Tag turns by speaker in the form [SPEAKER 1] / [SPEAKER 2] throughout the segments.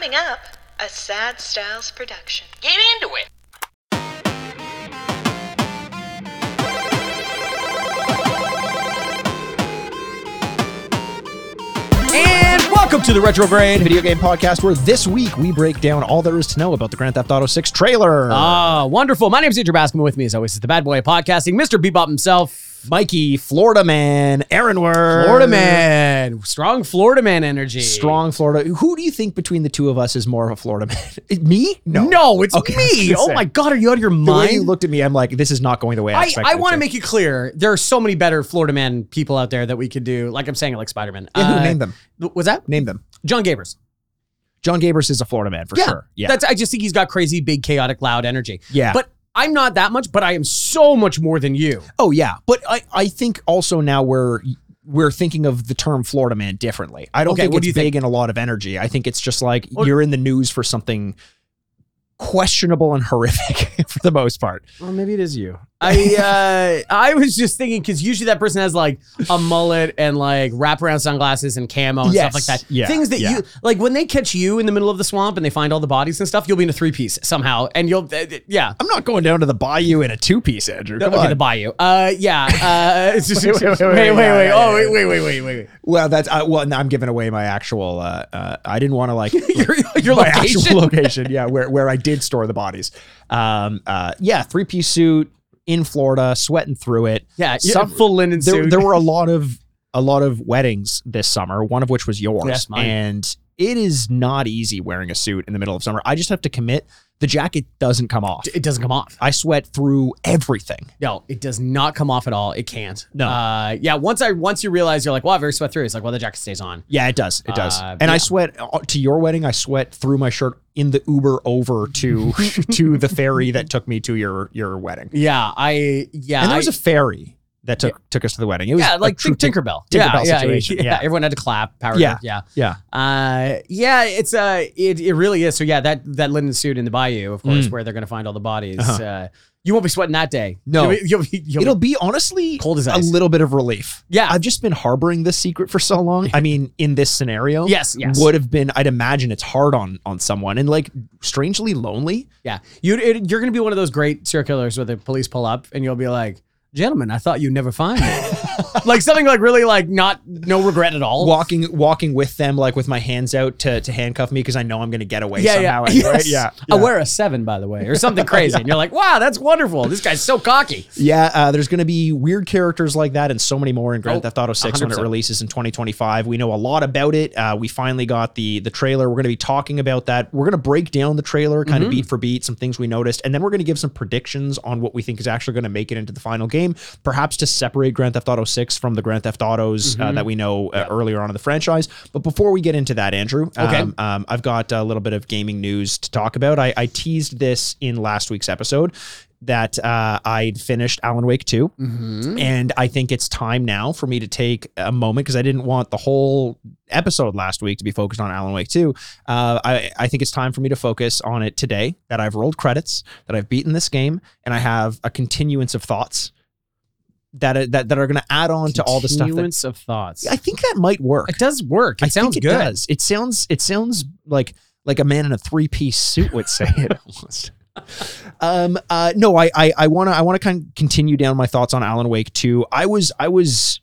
[SPEAKER 1] Coming up, a Sad Styles production.
[SPEAKER 2] Get into it.
[SPEAKER 3] And welcome to the Retrograde Video Game Podcast, where this week we break down all there is to know about the Grand Theft Auto 6 trailer.
[SPEAKER 4] Ah, wonderful. My name is Andrew Bascom. With me, as always, is the bad boy of podcasting, Mr. Bebop himself,
[SPEAKER 3] Mikey, Florida man, Aaron Word.
[SPEAKER 4] Florida man. Strong Florida man energy.
[SPEAKER 3] Strong Florida. Who do you think between the two of us is more of a Florida man? me? No.
[SPEAKER 4] No, it's
[SPEAKER 3] Okay,
[SPEAKER 4] me. Oh my God, are you out of your
[SPEAKER 3] The way
[SPEAKER 4] mind?
[SPEAKER 3] you looked at me, I'm like, this is not going the way I,
[SPEAKER 4] I,
[SPEAKER 3] expected.
[SPEAKER 4] I want to make it clear there are so many better Florida man people out there that we could do. Like I'm saying, like Spider Man.
[SPEAKER 3] Yeah, who uh, name them?
[SPEAKER 4] Was that
[SPEAKER 3] Name them.
[SPEAKER 4] John Gabers?
[SPEAKER 3] John Gabers is a Florida man for sure. Yeah.
[SPEAKER 4] That's. I just think he's got crazy, big, chaotic, loud energy.
[SPEAKER 3] Yeah.
[SPEAKER 4] But I'm not that much. But I am so much more than you.
[SPEAKER 3] Oh yeah, but I, I think also now we're we're thinking of the term Florida man differently. I don't
[SPEAKER 4] Okay,
[SPEAKER 3] think
[SPEAKER 4] what
[SPEAKER 3] it's
[SPEAKER 4] do you
[SPEAKER 3] big
[SPEAKER 4] think?
[SPEAKER 3] and a lot of energy. I think it's just like
[SPEAKER 4] What-
[SPEAKER 3] you're in the news for something questionable and horrific for the most part.
[SPEAKER 4] Well, maybe it is you. I uh, I was just thinking because usually that person has like a mullet and like wraparound sunglasses and camo and
[SPEAKER 3] Yes.
[SPEAKER 4] stuff like that.
[SPEAKER 3] Yeah.
[SPEAKER 4] Things that
[SPEAKER 3] Yeah.
[SPEAKER 4] you like when they catch you in the middle of the swamp and they find all the bodies and stuff. You'll be in a three piece somehow, and you'll uh, uh, yeah.
[SPEAKER 3] I'm not going down to the bayou in a two piece, Andrew. Come
[SPEAKER 4] okay,
[SPEAKER 3] on.
[SPEAKER 4] the bayou. Uh, yeah. Uh, it's just,
[SPEAKER 3] Wait, wait, wait,
[SPEAKER 4] wait,
[SPEAKER 3] yeah, yeah,
[SPEAKER 4] Oh, wait, wait, wait, wait, wait, wait.
[SPEAKER 3] well, that's uh, well. Now I'm giving away my actual. Uh, uh, I didn't want to like
[SPEAKER 4] Your, your
[SPEAKER 3] my
[SPEAKER 4] location.
[SPEAKER 3] actual location. Yeah, where where I did store the bodies. Um. Uh. Yeah. Three piece suit in Florida, sweating through it.
[SPEAKER 4] yeah,
[SPEAKER 3] Some-
[SPEAKER 4] full linen
[SPEAKER 3] there,
[SPEAKER 4] suit.
[SPEAKER 3] there were a lot of a lot of weddings this summer, one of which was yours. And it is not easy wearing a suit in the middle of summer. I just have to commit. The jacket doesn't come off.
[SPEAKER 4] it doesn't come off.
[SPEAKER 3] I sweat through everything.
[SPEAKER 4] No, it does not come off at all. It can't.
[SPEAKER 3] No.
[SPEAKER 4] Uh, yeah. Once I once you realize you're like, well, I've already sweat through. It's like, well, the jacket stays on.
[SPEAKER 3] Yeah, it does. It does.
[SPEAKER 4] Uh,
[SPEAKER 3] and I sweat uh, to your wedding. I sweat through my shirt in the Uber over to to the ferry that took me to your your wedding.
[SPEAKER 4] Yeah. I yeah.
[SPEAKER 3] and there was a ferry that took took us to the wedding. It was
[SPEAKER 4] yeah, like Tinkerbell.
[SPEAKER 3] Tinkerbell
[SPEAKER 4] yeah, yeah,
[SPEAKER 3] situation,
[SPEAKER 4] Yeah,
[SPEAKER 3] yeah.
[SPEAKER 4] everyone had to clap. Power.
[SPEAKER 3] Yeah.
[SPEAKER 4] yeah.
[SPEAKER 3] Yeah.
[SPEAKER 4] Uh, yeah, it's uh, it, it really is. So yeah, that that linen suit in the bayou, of course, where they're gonna find all the bodies.
[SPEAKER 3] Mm. Uh-huh.
[SPEAKER 4] Uh, you won't be sweating that day.
[SPEAKER 3] No.
[SPEAKER 4] you'll you'll you'll
[SPEAKER 3] It'll
[SPEAKER 4] be,
[SPEAKER 3] be honestly
[SPEAKER 4] Cold as
[SPEAKER 3] a little bit of relief.
[SPEAKER 4] Yeah.
[SPEAKER 3] I've just been harboring this secret for so long. I mean, in this scenario,
[SPEAKER 4] Yes, yes.
[SPEAKER 3] would have been. I'd imagine it's hard on on someone and like strangely lonely.
[SPEAKER 4] yeah. You it, you're gonna be one of those great serial killers where the police pull up and you'll be like, "Gentlemen, I thought you'd never find me." like something like really like not no regret at all.
[SPEAKER 3] Walking walking with them, like with my hands out to to handcuff me because I know I'm going to get away
[SPEAKER 4] yeah,
[SPEAKER 3] somehow.
[SPEAKER 4] yeah, yes.
[SPEAKER 3] yeah,
[SPEAKER 4] I wear a seven, by the way, or something crazy, and you're like, "Wow, that's wonderful. This guy's so cocky."
[SPEAKER 3] Yeah, uh, there's going to be weird characters like that and so many more in Grand
[SPEAKER 4] Oh,
[SPEAKER 3] Theft Auto 6 when it releases in 2025. We know a lot about it. Uh, we finally got the the trailer. We're going to be talking about that. We're going to break down the trailer kind
[SPEAKER 4] Mm-hmm.
[SPEAKER 3] of beat for beat, some things we noticed, and then we're going to give some predictions on what we think is actually going to make it into the final game, perhaps to separate Grand Theft Auto 6 from the Grand Theft Autos
[SPEAKER 4] Mm-hmm.
[SPEAKER 3] uh, that we know uh, earlier on in the franchise. But before we get into that, Andrew,
[SPEAKER 4] Okay.
[SPEAKER 3] um, um, I've got a little bit of gaming news to talk about. I, I teased this in last week's episode that uh, I'd finished Alan Wake 2. And I think it's time now for me to take a moment because I didn't want the whole episode last week to be focused on Alan Wake 2. Uh, I, I think it's time for me to focus on it today that I've rolled credits, that I've beaten this game, and I have a continuance of thoughts that, that, that are going to add on to all the stuff.
[SPEAKER 4] Continuance of thoughts.
[SPEAKER 3] I think that might work.
[SPEAKER 4] It does work. It
[SPEAKER 3] I
[SPEAKER 4] sounds
[SPEAKER 3] think it
[SPEAKER 4] good.
[SPEAKER 3] does. It sounds it sounds like like a man in a three piece suit would say it almost. um uh no I I I want to I want to kind of continue down my thoughts on Alan Wake 2. I was I was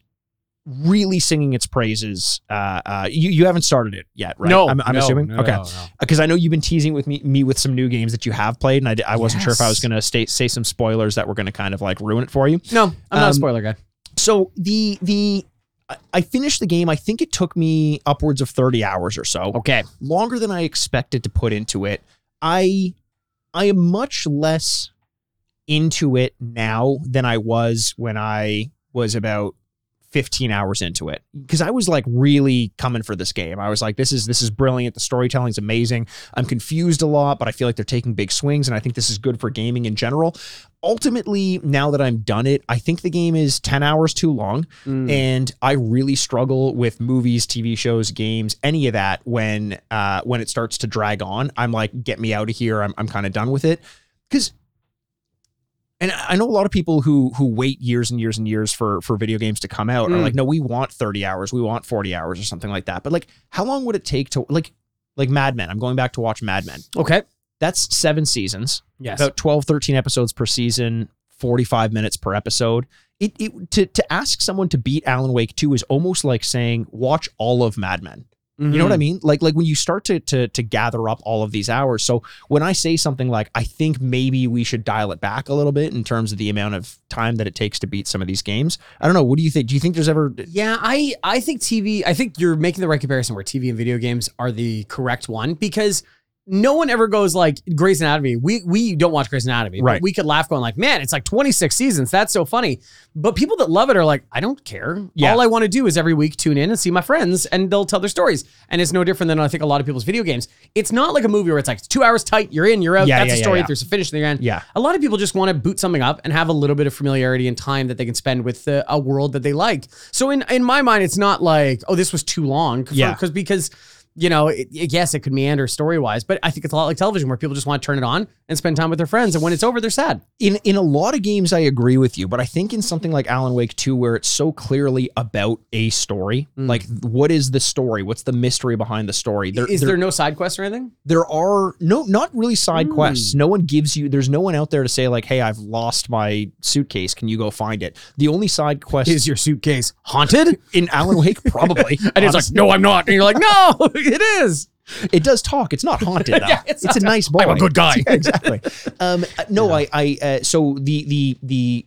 [SPEAKER 3] really singing its praises. Uh uh you you haven't started it yet, right?
[SPEAKER 4] No,
[SPEAKER 3] I'm, I'm
[SPEAKER 4] no,
[SPEAKER 3] assuming.
[SPEAKER 4] no,
[SPEAKER 3] okay.
[SPEAKER 4] no, no.
[SPEAKER 3] Because I know you've been teasing with me me with some new games that you have played and I, I wasn't sure if I was going to stay say some spoilers that were going to kind of like ruin it for you
[SPEAKER 4] No, I'm not
[SPEAKER 3] Um,
[SPEAKER 4] a spoiler guy.
[SPEAKER 3] so the the I- I finished the game. I think it took me upwards of 30 hours or so.
[SPEAKER 4] Okay.
[SPEAKER 3] Longer than I expected to put into it. I I am much less into it now than I was when I was about 15 hours into it because I was like really coming for this game. I was like, this is this is brilliant. The storytelling's amazing. I'm confused a lot, but I feel like they're taking big swings, and I think this is good for gaming in general. Ultimately, now that I'm done it, I think the game is 10 hours too long,
[SPEAKER 4] Mm.
[SPEAKER 3] and I really struggle with movies, TV shows, games, any of that when uh, when it starts to drag on. I'm like, get me out of here. I'm I'm kind of done with it because and I know a lot of people who who wait years and years and years for for video games to come out are
[SPEAKER 4] Mm.
[SPEAKER 3] like, no, we want 30 hours, we want 40 hours or something like that. But like, how long would it take to like like Mad Men. I'm going back to watch Mad Men.
[SPEAKER 4] Okay.
[SPEAKER 3] That's seven seasons,
[SPEAKER 4] Yes.
[SPEAKER 3] about 12, 13 episodes per season, 45 minutes per episode. It, it to to ask someone to beat Alan Wake 2 is almost like saying watch all of Mad Men. You know what I mm-hmm. mean? Like like when you start to to to gather up all of these hours. So when I say something like I think maybe we should dial it back a little bit in terms of the amount of time that it takes to beat some of these games. I don't know. What do you think? Do you think there's ever
[SPEAKER 4] Yeah, I I think TV. I think you're making the right comparison where TV and video games are the correct one because no one ever goes like Grey's Anatomy. We we don't watch Grey's Anatomy,
[SPEAKER 3] Right.
[SPEAKER 4] We could laugh going like, man, it's like 26 seasons. That's so funny. But people that love it are like, I don't care.
[SPEAKER 3] Yeah.
[SPEAKER 4] All I want to do is every week tune in and see my friends, and they'll tell their stories. And it's no different than I think a lot of people's video games. It's not like a movie where it's like two hours tight, you're in, you're out.
[SPEAKER 3] Yeah,
[SPEAKER 4] That's
[SPEAKER 3] yeah,
[SPEAKER 4] a story.
[SPEAKER 3] yeah.
[SPEAKER 4] There's a finish, in.
[SPEAKER 3] Yeah.
[SPEAKER 4] A lot of people just want to boot something up and have a little bit of familiarity and time that they can spend with the, a world that they like. So in in my mind, it's not like oh this was too long. For-
[SPEAKER 3] Yeah.
[SPEAKER 4] Because because you know it, yes it could meander story wise, but I think it's a lot like television where people just want to turn it on and spend time with their friends, and when it's over, they're sad.
[SPEAKER 3] in in a lot of games I agree with you, but I think in something like Alan Wake 2 where it's so clearly about a story,
[SPEAKER 4] Mm.
[SPEAKER 3] like what is the story? What's the mystery behind the story? There,
[SPEAKER 4] Is
[SPEAKER 3] there,
[SPEAKER 4] there no side quests or anything?
[SPEAKER 3] there are no not really side
[SPEAKER 4] Hmm.
[SPEAKER 3] quests. No one gives you there's no one out there to say like, "Hey, I've lost my suitcase. Can you go find it?" The only side quest
[SPEAKER 4] Is your suitcase haunted?
[SPEAKER 3] in Alan Wake probably.
[SPEAKER 4] And it's like, no, I'm not. And you're like, no, it is.
[SPEAKER 3] It does talk. It's not haunted though.
[SPEAKER 4] Yeah,
[SPEAKER 3] it's
[SPEAKER 4] it's
[SPEAKER 3] a nice boy.
[SPEAKER 4] I'm a good guy.
[SPEAKER 3] Yeah, exactly. Um, uh, no, I, I, uh, so the, the, the,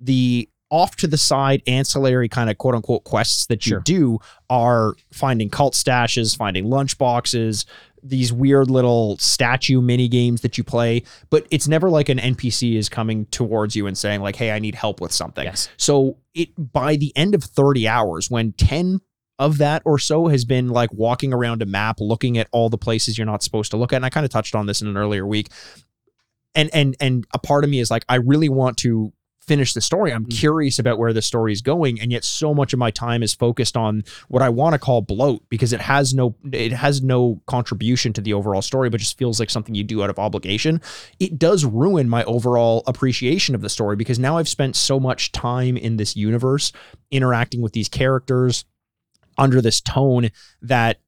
[SPEAKER 3] the off to the side ancillary kind of quote unquote quests that you
[SPEAKER 4] Sure.
[SPEAKER 3] do are finding cult stashes, finding lunch boxes, these weird little statue mini games that you play, but it's never like an NPC is coming towards you and saying like, "Hey, I need help with something."
[SPEAKER 4] Yes.
[SPEAKER 3] So it by the end of 30 hours when 10 of that or so has been like walking around a map looking at all the places you're not supposed to look at and I kind of touched on this in an earlier week. And and and a part of me is like I really want to finish the story. I'm
[SPEAKER 4] Mm.
[SPEAKER 3] curious about where the story is going and yet so much of my time is focused on what I want to call bloat because it has no it has no contribution to the overall story but just feels like something you do out of obligation. It does ruin my overall appreciation of the story because now I've spent so much time in this universe interacting with these characters under this tone that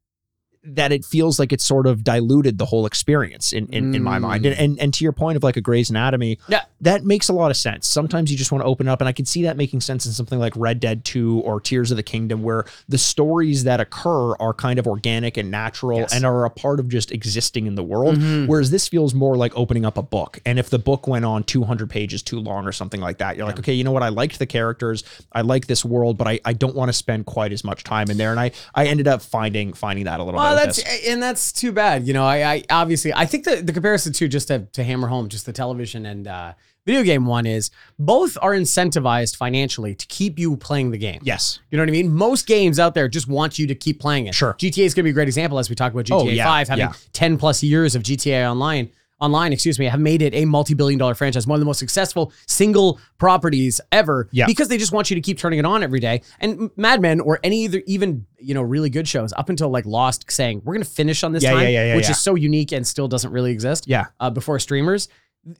[SPEAKER 3] that it feels like it's sort of diluted the whole experience in in, in my
[SPEAKER 4] Mm.
[SPEAKER 3] mind. And, and and to your point of like a Grey's Anatomy,
[SPEAKER 4] Yeah.
[SPEAKER 3] that makes a lot of sense. Sometimes you just want to open up, and I can see that making sense in something like Red Dead 2 or Tears of the Kingdom, where the stories that occur are kind of organic and natural
[SPEAKER 4] Yes.
[SPEAKER 3] and are a part of just existing in the world.
[SPEAKER 4] Mhm.
[SPEAKER 3] Whereas this feels more like opening up a book. And if the book went on 200 pages too long or something like that, you're like, okay, you know what? I liked the characters, I like this world, but I, I don't want to spend quite as much time in there. And I I ended up finding finding that a little
[SPEAKER 4] Well, that's
[SPEAKER 3] this.
[SPEAKER 4] and that's too bad. You know, I, I obviously I think the, the comparison too, just to, to hammer home, just the television and uh, video game one is both are incentivized financially to keep you playing the game.
[SPEAKER 3] yes.
[SPEAKER 4] You know what I mean? Most games out there just want you to keep playing it.
[SPEAKER 3] Sure.
[SPEAKER 4] GTA is going to be a great example as we talk about GTA
[SPEAKER 3] Oh, yeah,
[SPEAKER 4] 5 having
[SPEAKER 3] yeah.
[SPEAKER 4] 10 plus years of GTA online online, excuse me, have made it a multi-billion dollar franchise, one of the most successful single properties ever
[SPEAKER 3] Yeah.
[SPEAKER 4] because they just want you to keep turning it on every day. And Mad Men or any other even, you know, really good shows up until like Lost saying, "We're going to finish on this
[SPEAKER 3] Yeah,
[SPEAKER 4] time,"
[SPEAKER 3] yeah,
[SPEAKER 4] which is so unique and still doesn't really exist
[SPEAKER 3] Yeah.
[SPEAKER 4] uh, before streamers.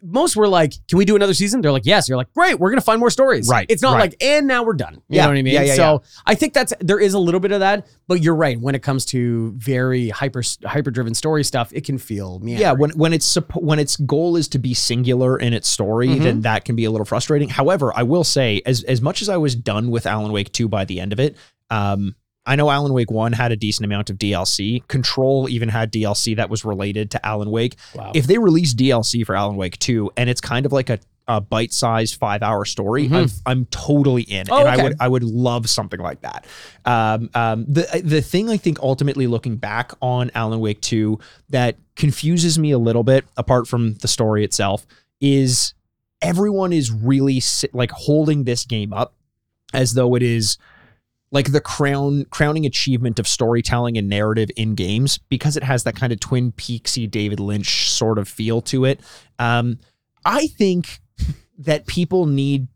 [SPEAKER 4] Most were like, "Can we do another season?" They're like, "Yes." You're like, "Great, we're gonna find more stories."
[SPEAKER 3] Right,
[SPEAKER 4] It's not
[SPEAKER 3] right.
[SPEAKER 4] like, "And now we're done." You
[SPEAKER 3] Yeah,
[SPEAKER 4] know what I mean?
[SPEAKER 3] yeah, yeah,
[SPEAKER 4] so I think that's there is a little bit of that, but you're right. When it comes to very hyper hyper driven story stuff, it can feel meandering.
[SPEAKER 3] Yeah, when when it's when its goal is to be singular in its story,
[SPEAKER 4] Mm-hmm.
[SPEAKER 3] then that can be a little frustrating. However, I will say, as as much as I was done with Alan Wake two by the end of it, um, I know Alan Wake one had a decent amount of DLC. Control even had DLC that was related to Alan Wake.
[SPEAKER 4] Wow.
[SPEAKER 3] If they release DLC for Alan Wake two, and it's kind of like a a bite-sized five-hour story.
[SPEAKER 4] Mhm.
[SPEAKER 3] I'm, I'm totally in,
[SPEAKER 4] Oh,
[SPEAKER 3] and
[SPEAKER 4] okay.
[SPEAKER 3] I would I would love something like that. Um, um, the the thing I think ultimately looking back on Alan Wake 2 that confuses me a little bit, apart from the story itself, is everyone is really like holding this game up as though it is like the crown crowning achievement of storytelling and narrative in games because it has that kind of Twin Peaksy David Lynch sort of feel to it. Um, I think that people need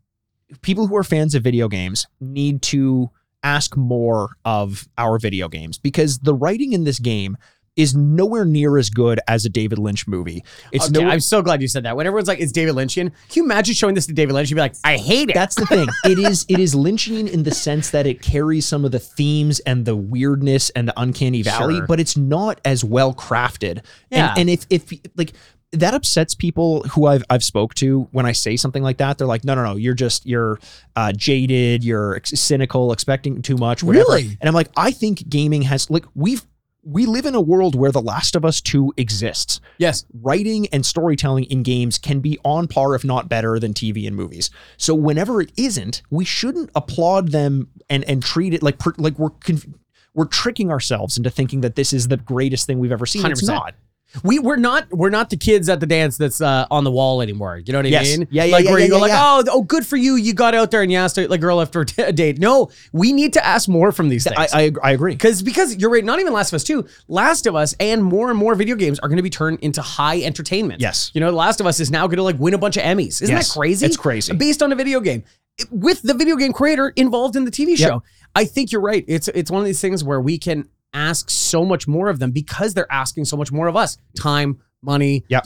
[SPEAKER 3] people who are fans of video games need to ask more of our video games because the writing in this game is nowhere near as good as a David Lynch movie. It's
[SPEAKER 4] Okay,
[SPEAKER 3] no
[SPEAKER 4] I'm so glad you said that. When everyone's like, "It's David Lynchian," can you imagine showing this to David Lynch? You'd be like, "I hate it."
[SPEAKER 3] That's the thing. It is it is Lynchian in the sense that it carries some of the themes and the weirdness and the uncanny valley,
[SPEAKER 4] Sure.
[SPEAKER 3] but it's not as well crafted.
[SPEAKER 4] Yeah.
[SPEAKER 3] And, and if if like that upsets people who I've I've spoke to when I say something like that. They're like, no, no, no, you're just you're uh, jaded, you're cynical, expecting too much, whatever.
[SPEAKER 4] Really?
[SPEAKER 3] And I'm like, I think gaming has like we've we live in a world where The Last of Us 2 exists
[SPEAKER 4] yes,
[SPEAKER 3] writing and storytelling in games can be on par, if not better, than TV and movies. So whenever it isn't, we shouldn't applaud them and and treat it like like we're conf- we're tricking ourselves into thinking that this is the greatest thing we've ever seen. It's
[SPEAKER 4] 100%.
[SPEAKER 3] not.
[SPEAKER 4] We we're not we're not the kids at the dance that's uh, on the wall anymore. You know what I
[SPEAKER 3] Yes.
[SPEAKER 4] mean?
[SPEAKER 3] Yeah, yeah,
[SPEAKER 4] Like
[SPEAKER 3] yeah,
[SPEAKER 4] where
[SPEAKER 3] yeah,
[SPEAKER 4] you go
[SPEAKER 3] yeah,
[SPEAKER 4] like, oh, oh, good for you. You got out there and you asked a like, girl after a date. No, we need to ask more from these things.
[SPEAKER 3] I, I I agree.
[SPEAKER 4] Because because you're right, not even Last of Us 2, Last of Us and more and more video games are going to be turned into high entertainment.
[SPEAKER 3] Yes.
[SPEAKER 4] You know, Last of Us is now going to like win a bunch of Emmys. Isn't
[SPEAKER 3] Yes.
[SPEAKER 4] that crazy?
[SPEAKER 3] It's crazy.
[SPEAKER 4] Based on a video game. With the video game creator involved in the TV show. I think you're right. It's it's one of these things where we can ask so much more of them because they're asking so much more of us. Time, money. Yeah.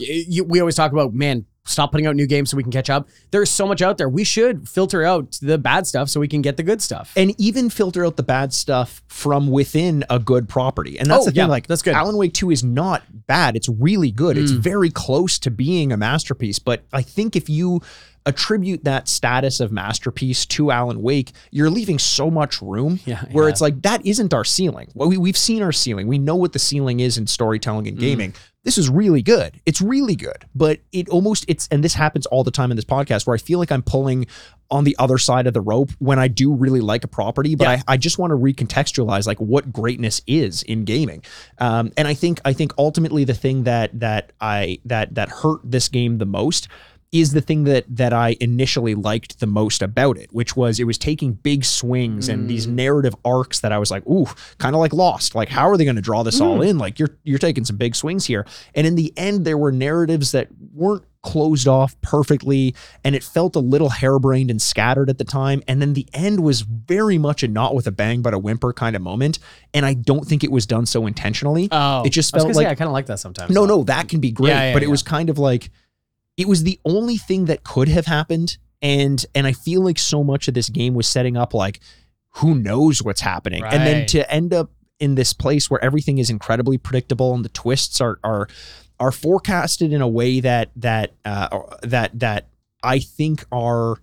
[SPEAKER 4] We always talk about, man, stop putting out new games so we can catch up. There's so much out there. We should filter out the bad stuff so we can get the good stuff.
[SPEAKER 3] and even filter out the bad stuff from within a good property. And that's
[SPEAKER 4] Oh,
[SPEAKER 3] the thing.
[SPEAKER 4] yeah,
[SPEAKER 3] like
[SPEAKER 4] that's good. Mm.
[SPEAKER 3] Alan Wake 2 is not bad. It's really good. It's very close to being a masterpiece. But I think if you attribute that status of masterpiece to Alan Wake, you're leaving so much room
[SPEAKER 4] Yeah,
[SPEAKER 3] where
[SPEAKER 4] yeah.
[SPEAKER 3] it's like that isn't our ceiling. Well, we, we've seen our ceiling. We know what the ceiling is in storytelling
[SPEAKER 4] Mm.
[SPEAKER 3] and gaming. This is really good. It's really good. But it almost it's and this happens all the time in this podcast where I feel like I'm pulling on the other side of the rope when I do really like a property, but
[SPEAKER 4] Yeah.
[SPEAKER 3] I, I just want to recontextualize like what greatness is in gaming. Um, and I think I think ultimately the thing that that I that that hurt this game the most is the thing that that I initially liked the most about it, which was it was taking big swings and these mm. narrative arcs that I was like, ooh, kind of like Lost. Like, how are they going to draw this all mm. in? Like, you're you're taking some big swings here. And in the end, there were narratives that weren't closed off perfectly, and it felt a little harebrained and scattered at the time. And then the end was very much a not with a bang but a whimper kind of moment. And I don't think it was done so intentionally.
[SPEAKER 4] Oh,
[SPEAKER 3] it just felt
[SPEAKER 4] say,
[SPEAKER 3] like
[SPEAKER 4] I kind of like that sometimes.
[SPEAKER 3] no,
[SPEAKER 4] though.
[SPEAKER 3] no, that can be great,
[SPEAKER 4] Yeah, yeah,
[SPEAKER 3] but it
[SPEAKER 4] yeah.
[SPEAKER 3] was kind of like it was the only thing that could have happened, and and I feel like so much of this game was setting up like who knows what's happening, and then to end up in this place where everything is incredibly predictable and the twists are are are forecasted in a way that that uh, that that I think are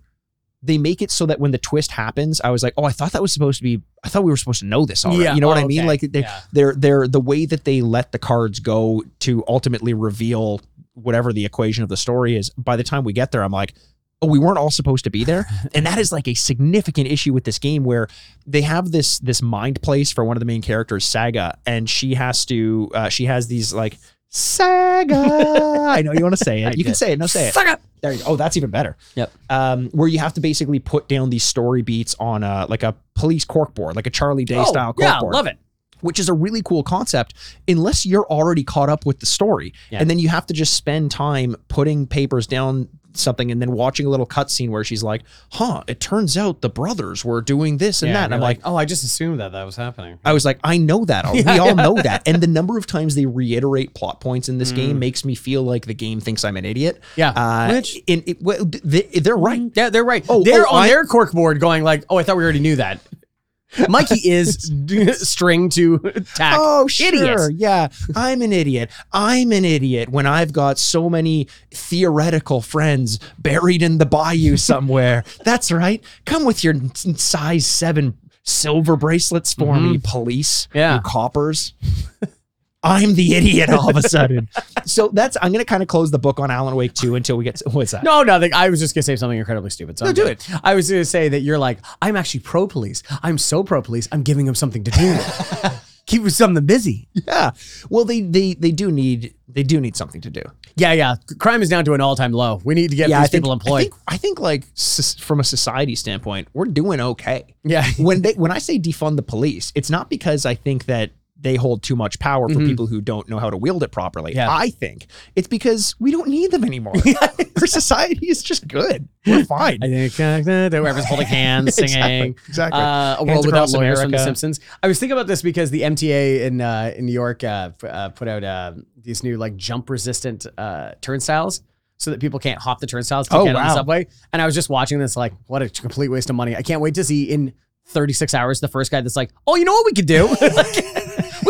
[SPEAKER 3] they make it so that when the twist happens, I was like, oh, I thought that was supposed to be. I thought we were supposed to know this already.
[SPEAKER 4] Yeah,
[SPEAKER 3] You know what
[SPEAKER 4] oh,
[SPEAKER 3] I mean?
[SPEAKER 4] okay.
[SPEAKER 3] Like they,
[SPEAKER 4] Yeah.
[SPEAKER 3] they're they're the way that they let the cards go to ultimately reveal whatever the equation of the story is. By the time we get there, I'm like, oh, we weren't all supposed to be there, and that is like a significant issue with this game where they have this this mind place for one of the main characters, Saga, and she has to uh, she has these like. Saga. I know you want to say it. You can say it. No, say it.
[SPEAKER 4] Saga!
[SPEAKER 3] There you go. Oh, that's even better.
[SPEAKER 4] Yep.
[SPEAKER 3] Um, where you have to basically put down these story beats on a like a police corkboard, like a Charlie Day
[SPEAKER 4] Oh,
[SPEAKER 3] style
[SPEAKER 4] yeah,
[SPEAKER 3] corkboard
[SPEAKER 4] love it.
[SPEAKER 3] Which is a really cool concept unless you're already caught up with the story
[SPEAKER 4] Yeah.
[SPEAKER 3] and then you have to just spend time putting papers down something and then watching a little cutscene where she's like huh it turns out the brothers were doing this and
[SPEAKER 4] Yeah,
[SPEAKER 3] that and i'm like,
[SPEAKER 4] oh, I just assumed that that was happening.
[SPEAKER 3] I was like, I know that. all-
[SPEAKER 4] Yeah,
[SPEAKER 3] we all
[SPEAKER 4] yeah.
[SPEAKER 3] know that. And the number of times they reiterate plot points in this
[SPEAKER 4] Mm.
[SPEAKER 3] game makes me feel like the game thinks I'm an idiot.
[SPEAKER 4] Yeah.
[SPEAKER 3] Uh,
[SPEAKER 4] Which-
[SPEAKER 3] in, it, well, they, they're right.
[SPEAKER 4] Yeah, they're right.
[SPEAKER 3] Oh,
[SPEAKER 4] they're
[SPEAKER 3] oh,
[SPEAKER 4] on
[SPEAKER 3] I-
[SPEAKER 4] their corkboard going like, "Oh, I thought we already knew that." Mikey is string to tack.
[SPEAKER 3] Oh, sure.
[SPEAKER 4] Idiot.
[SPEAKER 3] Yeah. I'm an idiot. I'm an idiot when I've got so many theoretical friends buried in the bayou somewhere. That's right. Come with your size seven silver bracelets for me, police.
[SPEAKER 4] Mm-hmm. Yeah.
[SPEAKER 3] Coppers. I'm the idiot all of a sudden. so that's, I'm going to kind of close the book on Alan Wake 2 until we get to, what's that?
[SPEAKER 4] No, nothing. I was just gonna say something incredibly stupid. So
[SPEAKER 3] No,
[SPEAKER 4] I'm
[SPEAKER 3] do it.
[SPEAKER 4] I was gonna say that you're like, I'm actually pro police. I'm so pro police. I'm giving them something to do. Keep something busy.
[SPEAKER 3] Yeah. Well, they, they, they do need, they do need something to do.
[SPEAKER 4] Yeah, yeah. Crime is down to an all-time low. We need to get these
[SPEAKER 3] think,
[SPEAKER 4] people
[SPEAKER 3] I
[SPEAKER 4] employed.
[SPEAKER 3] think, I think like from a society standpoint, we're doing okay.
[SPEAKER 4] yeah.
[SPEAKER 3] when they when I say defund the police, it's not because I think that they hold too much power for
[SPEAKER 4] Mhm.
[SPEAKER 3] people who don't know how to wield it properly.
[SPEAKER 4] Yeah.
[SPEAKER 3] I think it's because we don't need them anymore. Our society is just good. We're fine.
[SPEAKER 4] I think uh, whoever's holding hands, singing.
[SPEAKER 3] Exactly. Exactly.
[SPEAKER 4] Uh, a world without lawyers from The Simpsons. I was thinking about this because the MTA in uh, in New York uh, uh, put out uh, these new like jump resistant uh, turnstiles so that people can't hop the turnstiles to
[SPEAKER 3] Oh,
[SPEAKER 4] get on the subway. And I was just watching this like, what a complete waste of money. I can't wait to see in 36 hours the first guy that's like, oh, you know what we could do?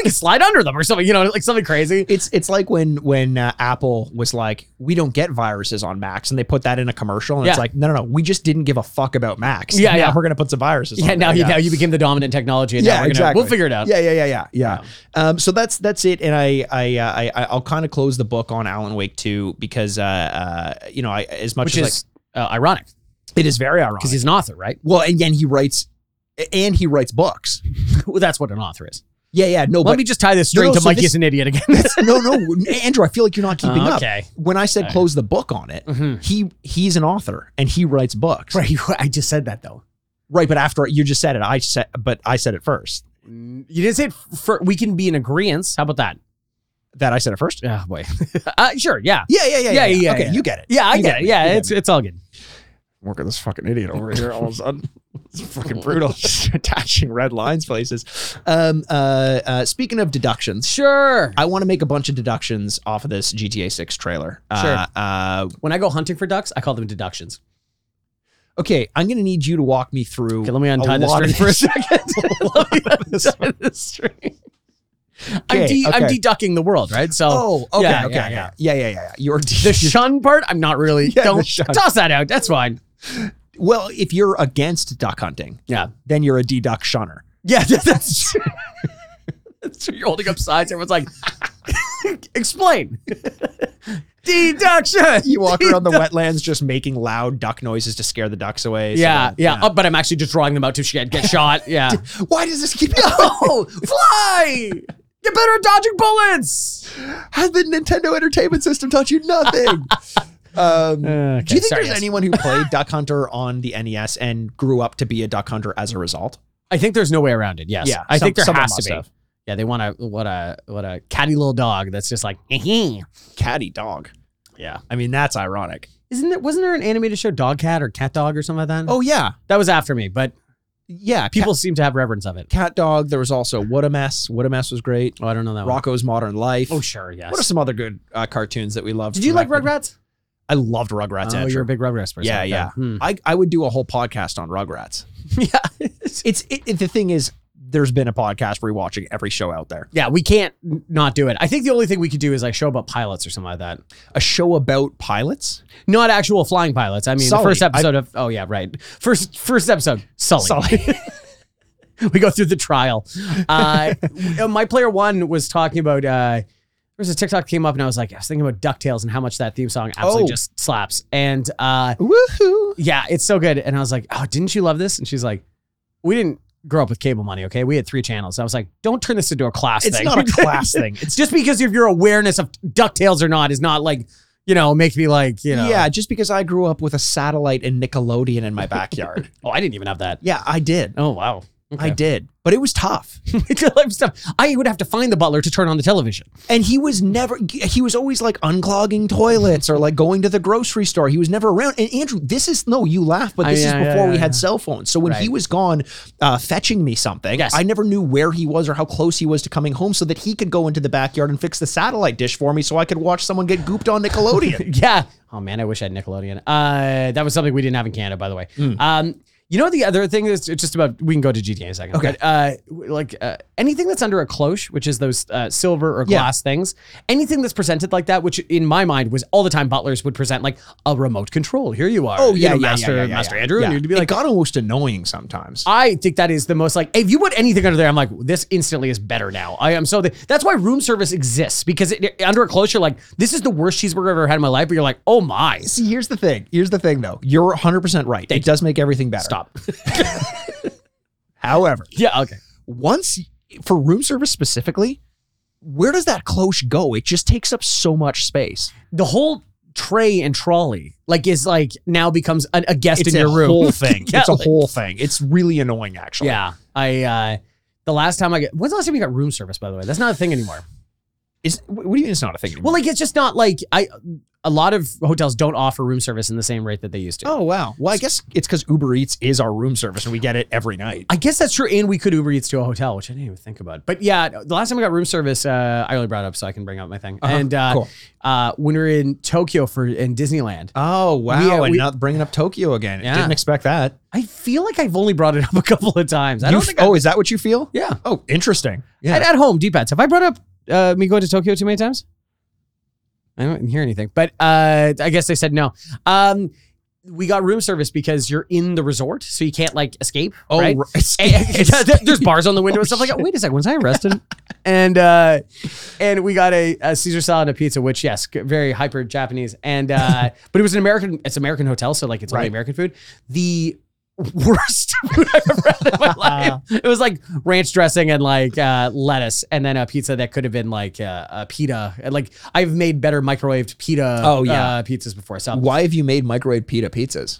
[SPEAKER 4] We could slide under them or something, you know, like something crazy.
[SPEAKER 3] It's it's like when when uh, Apple was like, we don't get viruses on Macs, and they put that in a commercial, and it's like, no, no, no, we just didn't give a fuck about Macs.
[SPEAKER 4] Yeah,
[SPEAKER 3] Now
[SPEAKER 4] yeah.
[SPEAKER 3] we're gonna put some viruses.
[SPEAKER 4] Yeah,
[SPEAKER 3] on
[SPEAKER 4] now you now you became the dominant technology, and now
[SPEAKER 3] yeah,
[SPEAKER 4] we're gonna,
[SPEAKER 3] exactly.
[SPEAKER 4] we'll figure it out.
[SPEAKER 3] Yeah, yeah, yeah, yeah, yeah. Um, so that's that's it, and I I uh, I I'll kind of close the book on Alan Wake 2 because uh, uh you know I as much
[SPEAKER 4] Which
[SPEAKER 3] as
[SPEAKER 4] is uh, ironic
[SPEAKER 3] it is very ironic
[SPEAKER 4] because he's an author, right?
[SPEAKER 3] well, and then he writes and he writes books.
[SPEAKER 4] well, that's what an author is.
[SPEAKER 3] Yeah, yeah, no,
[SPEAKER 4] Let
[SPEAKER 3] but
[SPEAKER 4] me just tie this straight
[SPEAKER 3] no,
[SPEAKER 4] to
[SPEAKER 3] so
[SPEAKER 4] Mikey
[SPEAKER 3] this-
[SPEAKER 4] is an idiot again.
[SPEAKER 3] no, no, Andrew, I feel like you're not keeping up.
[SPEAKER 4] okay.
[SPEAKER 3] When I said
[SPEAKER 4] Okay.
[SPEAKER 3] close the book on it,
[SPEAKER 4] Mhm.
[SPEAKER 3] he he's an author and he writes books.
[SPEAKER 4] Right, I just said that though.
[SPEAKER 3] Right, but after you just said it, I said, but I said it first.
[SPEAKER 4] You didn't say it for, we can be in agreement. How about that?
[SPEAKER 3] That I said it first.
[SPEAKER 4] Yeah, boy. uh, sure, yeah.
[SPEAKER 3] Yeah, yeah, yeah,
[SPEAKER 4] Yeah, yeah,
[SPEAKER 3] Okay,
[SPEAKER 4] yeah.
[SPEAKER 3] you get it.
[SPEAKER 4] Yeah, I
[SPEAKER 3] You
[SPEAKER 4] get it.
[SPEAKER 3] me.
[SPEAKER 4] Yeah,
[SPEAKER 3] You
[SPEAKER 4] it's
[SPEAKER 3] me.
[SPEAKER 4] it's all good.
[SPEAKER 3] Look at this fucking idiot over here. All of a sudden, it's fucking brutal. Just attaching red lines places. Um, uh, uh, speaking of deductions,
[SPEAKER 4] Sure.
[SPEAKER 3] I want to make a bunch of deductions off of this GTA 6 trailer.
[SPEAKER 4] Sure.
[SPEAKER 3] Uh, uh,
[SPEAKER 4] When I go hunting for ducks, I call them deductions.
[SPEAKER 3] okay, I'm going to need you to walk me through.
[SPEAKER 4] Okay, let me untie the string for a second. let me untie the string. I'm,
[SPEAKER 3] Okay,
[SPEAKER 4] de- I'm
[SPEAKER 3] okay.
[SPEAKER 4] deducking the world, right? So
[SPEAKER 3] Oh, okay,
[SPEAKER 4] Yeah,
[SPEAKER 3] okay,
[SPEAKER 4] yeah, yeah.
[SPEAKER 3] yeah, yeah, yeah, yeah. You're
[SPEAKER 4] the shun part, I'm not really.
[SPEAKER 3] Yeah, the
[SPEAKER 4] don't
[SPEAKER 3] shun.
[SPEAKER 4] toss that out. That's fine.
[SPEAKER 3] Well, if you're against duck hunting,
[SPEAKER 4] Yeah.
[SPEAKER 3] then you're a deduct shunner.
[SPEAKER 4] Yeah, that's true. that's true. You're holding up signs. Everyone's like, explain. Deduction.
[SPEAKER 3] You walk around the wetlands just making loud duck noises to scare the ducks away. so
[SPEAKER 4] Yeah, yeah. Oh, but I'm actually just drawing them out to get, get shot. Yeah.
[SPEAKER 3] Why does this keep
[SPEAKER 4] oh, fly! Get better at dodging bullets.
[SPEAKER 3] Has the Nintendo Entertainment System taught you nothing? Um,
[SPEAKER 4] Okay,
[SPEAKER 3] do you think
[SPEAKER 4] sorry,
[SPEAKER 3] there's
[SPEAKER 4] yes.
[SPEAKER 3] anyone who played Duck Hunter on the NES and grew up to be a duck hunter as a result?
[SPEAKER 4] I think there's no way around it. Yes.
[SPEAKER 3] Yeah,
[SPEAKER 4] I
[SPEAKER 3] some-
[SPEAKER 4] think there
[SPEAKER 3] someone
[SPEAKER 4] has to be.
[SPEAKER 3] have.
[SPEAKER 4] Yeah, they want a what a what a catty little dog that's just like, yeah.
[SPEAKER 3] Catty dog.
[SPEAKER 4] Yeah.
[SPEAKER 3] I mean, that's ironic.
[SPEAKER 4] Isn't there wasn't there an animated show Dog Cat or Cat Dog or something like that?
[SPEAKER 3] Oh yeah,
[SPEAKER 4] that was after me, but
[SPEAKER 3] yeah.
[SPEAKER 4] people seem to have reverence of it.
[SPEAKER 3] cat, cat dog. There was also What a Mess. What a Mess was great.
[SPEAKER 4] Oh, I don't know that one.
[SPEAKER 3] Rocko's Modern Life.
[SPEAKER 4] Oh, sure, yes.
[SPEAKER 3] What are some other good uh, cartoons that we loved?
[SPEAKER 4] Did you like
[SPEAKER 3] back then?
[SPEAKER 4] Rugrats?
[SPEAKER 3] I loved Rugrats.
[SPEAKER 4] oh, you're a big Rugrats person.
[SPEAKER 3] Yeah, yeah.
[SPEAKER 4] Hmm.
[SPEAKER 3] I, I would do a whole podcast on Rugrats.
[SPEAKER 4] yeah.
[SPEAKER 3] It's it, it- the thing is, there's been a podcast rewatching every show out there.
[SPEAKER 4] yeah, we can't n- not do it. I think the only thing we could do is like show about pilots or something like that.
[SPEAKER 3] A show about pilots.
[SPEAKER 4] Not actual flying pilots. I mean,
[SPEAKER 3] Sully.
[SPEAKER 4] the first episode of oh yeah, right. First first episode, Sully.
[SPEAKER 3] Sully.
[SPEAKER 4] we go through the trial. Uh, my player one was talking about. Uh, there was a TikTok came up and I was like, I was thinking about Ducktales and how much that theme song absolutely
[SPEAKER 3] Oh.
[SPEAKER 4] just slaps. And uh,
[SPEAKER 3] Woohoo!
[SPEAKER 4] yeah, it's so good. And I was like, oh, didn't you love this? And she's like, we didn't grow up with cable money. Okay, we had three channels. I was like, don't turn this into a class
[SPEAKER 3] It's
[SPEAKER 4] thing.
[SPEAKER 3] not a class thing.
[SPEAKER 4] It's just because of your awareness of Ducktales or not is not like you know make me like you know.
[SPEAKER 3] Yeah, just because I grew up with a satellite and Nickelodeon in my backyard.
[SPEAKER 4] Oh, I didn't even have that.
[SPEAKER 3] yeah, I did.
[SPEAKER 4] Oh wow.
[SPEAKER 3] I did. But it was tough.
[SPEAKER 4] Life stuff. I would have to find the butler to turn on the television.
[SPEAKER 3] And he was never, he was always like unclogging toilets or like going to the grocery store. He was never around. And Andrew, this is, no, you laugh, but this is
[SPEAKER 4] yeah,
[SPEAKER 3] before
[SPEAKER 4] yeah,
[SPEAKER 3] we
[SPEAKER 4] yeah.
[SPEAKER 3] had cell phones. So when he was gone uh, fetching me something,
[SPEAKER 4] Yes.
[SPEAKER 3] I never knew where he was or how close he was to coming home so that he could go into the backyard and fix the satellite dish for me so I could watch someone get gooped on Nickelodeon.
[SPEAKER 4] Yeah. Oh man, I wish I had Nickelodeon. Uh, that was something we didn't have in Canada, by the way.
[SPEAKER 3] Hmm.
[SPEAKER 4] Um, you know the other thing is it's just about we can go to GTA in a second.
[SPEAKER 3] Okay.
[SPEAKER 4] But, uh, like uh, anything that's under a cloche, which is those uh, silver or
[SPEAKER 3] Yeah.
[SPEAKER 4] glass things, anything that's presented like that, which in my mind was all the time butlers would present like a remote control. Here you are.
[SPEAKER 3] oh,
[SPEAKER 4] you
[SPEAKER 3] yeah,
[SPEAKER 4] know,
[SPEAKER 3] yeah,
[SPEAKER 4] Master,
[SPEAKER 3] yeah, yeah, yeah,
[SPEAKER 4] Master
[SPEAKER 3] yeah.
[SPEAKER 4] Andrew,
[SPEAKER 3] Yeah.
[SPEAKER 4] and you'd be
[SPEAKER 3] it
[SPEAKER 4] like,
[SPEAKER 3] got almost annoying sometimes.
[SPEAKER 4] I think that is the most like if you put anything under there, I'm like this instantly is better now. I am so the, that's why room service exists because it, under a close, you're like this is the worst cheeseburger I've ever had in my life, but you're like oh my,
[SPEAKER 3] See, here's the thing. Here's the thing, though. You're 100% right. it does make everything better.
[SPEAKER 4] stop.
[SPEAKER 3] However,
[SPEAKER 4] yeah, okay.
[SPEAKER 3] once for room service specifically, where does that cloche go? It just takes up so much space.
[SPEAKER 4] The whole tray and trolley like is like now becomes a, a guest
[SPEAKER 3] It's
[SPEAKER 4] in
[SPEAKER 3] a
[SPEAKER 4] your room.
[SPEAKER 3] whole thing.
[SPEAKER 4] Yeah,
[SPEAKER 3] it's a
[SPEAKER 4] like-
[SPEAKER 3] whole thing. It's really annoying, actually.
[SPEAKER 4] Yeah, I. uh The last time I get, when's the last time you got room service? By the way, that's not a thing anymore.
[SPEAKER 3] Is what do you mean it's not a thing anymore?
[SPEAKER 4] Well, like it's just not like I. A lot of hotels don't offer room service in the same rate that they used to.
[SPEAKER 3] oh wow. Well, I guess it's because Uber Eats is our room service and we get it every night.
[SPEAKER 4] I guess that's true, and we could Uber Eats to a hotel, which I didn't even think about. But yeah, the last time I got room service, uh, I only brought it up so I can bring up my thing.
[SPEAKER 3] Uh-huh,
[SPEAKER 4] And uh,
[SPEAKER 3] cool.
[SPEAKER 4] uh, when we were in Tokyo for in Disneyland,
[SPEAKER 3] Oh wow!
[SPEAKER 4] We, uh,
[SPEAKER 3] and
[SPEAKER 4] we-
[SPEAKER 3] not bringing up Tokyo again.
[SPEAKER 4] Yeah.
[SPEAKER 3] Didn't expect that.
[SPEAKER 4] I feel like I've only brought it up a couple of times. I
[SPEAKER 3] You
[SPEAKER 4] don't think.
[SPEAKER 3] Oh, is that what you feel?
[SPEAKER 4] yeah.
[SPEAKER 3] Oh, interesting. Yeah.
[SPEAKER 4] At, at home, D-pads. Have I brought up uh, me going to Tokyo too many times? I don't hear anything, but uh, I guess they said no. Um, we got room service because you're in the resort, so you can't like escape.
[SPEAKER 3] oh,
[SPEAKER 4] right?
[SPEAKER 3] right.
[SPEAKER 4] And- there's bars on the window and stuff like that. Wait a second, was I arrested? and uh, and we got a, a Caesar salad and a pizza, which yes, very hyper Japanese. And uh, but it was an American. It's American hotel, so like it's only American food. The worst food I've ever had in my life. It was like ranch dressing and like uh, lettuce, and then a pizza that could have been like uh, a pita. And, Like I've made better microwaved pita.
[SPEAKER 3] Oh, yeah.
[SPEAKER 4] uh, pizzas before. So
[SPEAKER 3] Why have you made microwave pita pizzas?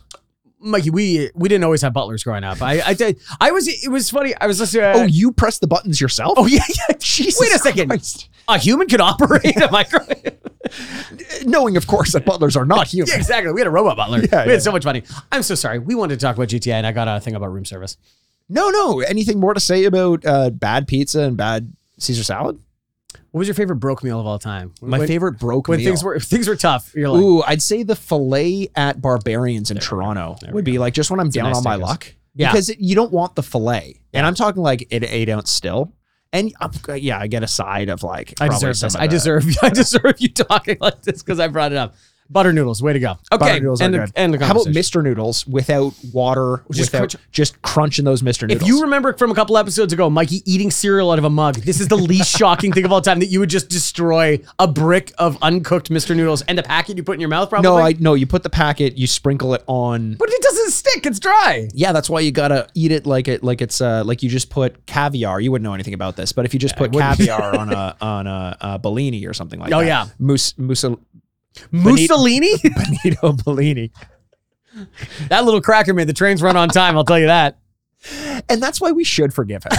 [SPEAKER 4] Mikey, we we didn't always have butlers growing up. I I did. I was. It was funny. I was listening. To,
[SPEAKER 3] oh, you press the buttons yourself?
[SPEAKER 4] oh yeah, yeah.
[SPEAKER 3] Jesus
[SPEAKER 4] Wait a second.
[SPEAKER 3] Christ.
[SPEAKER 4] A human could operate a microwave.
[SPEAKER 3] Knowing, of course, that butlers are not human.
[SPEAKER 4] yeah, exactly. We had a robot butler.
[SPEAKER 3] Yeah,
[SPEAKER 4] we
[SPEAKER 3] yeah.
[SPEAKER 4] had so much money. I'm so sorry. We wanted to talk about GTA, and I got a thing about room service.
[SPEAKER 3] No, no. Anything more to say about uh, bad pizza and bad Caesar salad?
[SPEAKER 4] What was your favorite broke meal of all time?
[SPEAKER 3] My
[SPEAKER 4] when,
[SPEAKER 3] favorite broke meal.
[SPEAKER 4] when
[SPEAKER 3] meal.
[SPEAKER 4] things were things were tough. You're like,
[SPEAKER 3] Ooh, I'd say the filet at Barberian's in Toronto
[SPEAKER 4] There we
[SPEAKER 3] would be like just when I'm
[SPEAKER 4] a
[SPEAKER 3] down
[SPEAKER 4] nice
[SPEAKER 3] on my luck.
[SPEAKER 4] Yeah.
[SPEAKER 3] Because it, you don't want the filet. And I'm talking like an eight ounce still. And uh, yeah, I get a side of like.
[SPEAKER 4] I deserve this. I deserve. I deserve you talking like this because I brought it up. Butter noodles, way to go. Okay,
[SPEAKER 3] Butter noodles are
[SPEAKER 4] and the,
[SPEAKER 3] good.
[SPEAKER 4] and the
[SPEAKER 3] How about
[SPEAKER 4] conversation.
[SPEAKER 3] Mr. Noodles without water,
[SPEAKER 4] Just
[SPEAKER 3] without
[SPEAKER 4] crunch-
[SPEAKER 3] just crunching those Mr. Noodles?
[SPEAKER 4] If you remember from a couple episodes ago, Mikey eating cereal out of a mug, this is the least shocking thing of all time that you would just destroy a brick of uncooked Mr. Noodles and the packet you put in your mouth, probably.
[SPEAKER 3] no, I no, you put the packet, you sprinkle it on.
[SPEAKER 4] But it doesn't stick. It's dry.
[SPEAKER 3] Yeah, that's why you gotta eat it like it like it's uh like you just put caviar. You wouldn't know anything about this, but if you just put caviar on a on a, a Bellini or something like that,
[SPEAKER 4] Oh,
[SPEAKER 3] that.
[SPEAKER 4] yeah.
[SPEAKER 3] Mus Musa
[SPEAKER 4] Mussolini?
[SPEAKER 3] Benito Bellini.
[SPEAKER 4] that little cracker made the trains run on time. I'll tell you that.
[SPEAKER 3] And that's why we should forgive him.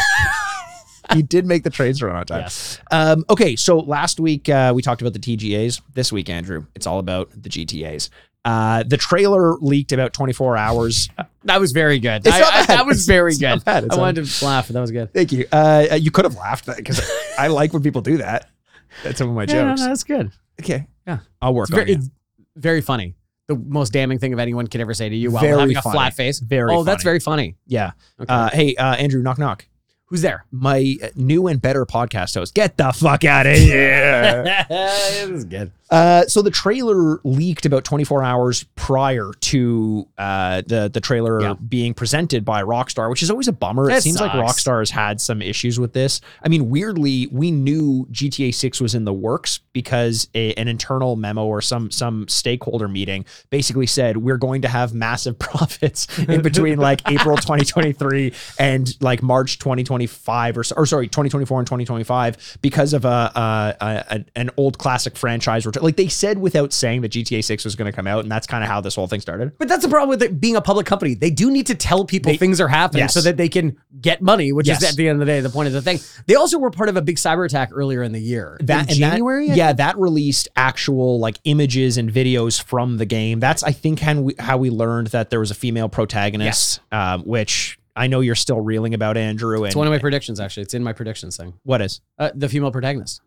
[SPEAKER 3] he did make the trains run on time.
[SPEAKER 4] Yes.
[SPEAKER 3] Um, okay, so last week uh, we talked about the TGAs. This week, Andrew, it's all about the GTAs. Uh, the trailer leaked about 24 hours.
[SPEAKER 4] That was very good. I- I- that was very
[SPEAKER 3] it's
[SPEAKER 4] good.
[SPEAKER 3] not bad. It's
[SPEAKER 4] I wanted to laugh, but that was good.
[SPEAKER 3] Thank you. Uh, you could have laughed because I like when people do that. That's some of my
[SPEAKER 4] Yeah, no,
[SPEAKER 3] jokes.
[SPEAKER 4] no, that's good.
[SPEAKER 3] Okay.
[SPEAKER 4] Yeah.
[SPEAKER 3] I'll work
[SPEAKER 4] It's
[SPEAKER 3] on
[SPEAKER 4] very,
[SPEAKER 3] it.
[SPEAKER 4] it's very funny. The most damning thing of anyone could ever say to you while
[SPEAKER 3] Very
[SPEAKER 4] having a flat face.
[SPEAKER 3] Very
[SPEAKER 4] Oh, that's very funny.
[SPEAKER 3] Yeah.
[SPEAKER 4] Okay.
[SPEAKER 3] Uh, hey, uh, Andrew, knock knock.
[SPEAKER 4] Who's there?
[SPEAKER 3] My uh, new and better podcast host. Get the fuck out of here.
[SPEAKER 4] this is good.
[SPEAKER 3] Uh, so the trailer leaked about 24 hours prior to uh, the the trailer
[SPEAKER 4] Yeah.
[SPEAKER 3] being presented by Rockstar, which is always a bummer. It
[SPEAKER 4] That
[SPEAKER 3] seems like. Rockstar has had some issues with this. I mean, weirdly, we knew GTA 6 was in the works because a, an internal memo or some some stakeholder meeting basically said we're going to have massive profits in between like April 2023 and like March 2025 or, or sorry 2024 and 2025 because of a, a, a, an old classic franchise. return. Like they said without saying that GTA 6 was going to come out, and that's kind of how this whole thing started.
[SPEAKER 4] But that's the problem with it being a public company. They do need to tell people
[SPEAKER 3] They-
[SPEAKER 4] things are happening
[SPEAKER 3] Yes.
[SPEAKER 4] so that they can get money, which
[SPEAKER 3] Yes.
[SPEAKER 4] is at the end of the day the point of the thing. They also were part of a big cyber attack earlier in the year.
[SPEAKER 3] That
[SPEAKER 4] in
[SPEAKER 3] and that-
[SPEAKER 4] January.
[SPEAKER 3] Yeah, that released actual like images and videos from the game. That's I think how we, how we learned that there was a female protagonist, um, which I know you're still reeling about, Andrew. And
[SPEAKER 4] It's one of my predictions, actually. It's in my predictions thing.
[SPEAKER 3] what is?
[SPEAKER 4] Uh, the female protagonist.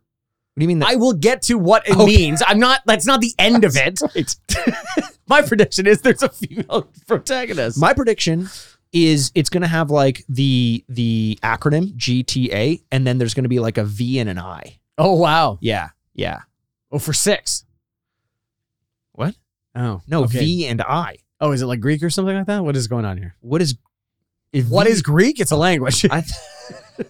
[SPEAKER 3] What do you mean? That,
[SPEAKER 4] I will get to what it
[SPEAKER 3] Okay.
[SPEAKER 4] means. I'm not. That's not the end of it. my prediction is there's a female protagonist.
[SPEAKER 3] My prediction is it's going to have like the the acronym GTA, and then there's going to be like a V and an I.
[SPEAKER 4] oh wow.
[SPEAKER 3] Yeah, yeah.
[SPEAKER 4] Oh, for six.
[SPEAKER 3] What?
[SPEAKER 4] Oh
[SPEAKER 3] No,
[SPEAKER 4] okay.
[SPEAKER 3] V and I.
[SPEAKER 4] Oh, is it like Greek or something like that? What is going on here?
[SPEAKER 3] What is? Is
[SPEAKER 4] What
[SPEAKER 3] V-
[SPEAKER 4] is Greek? It's a language.
[SPEAKER 3] I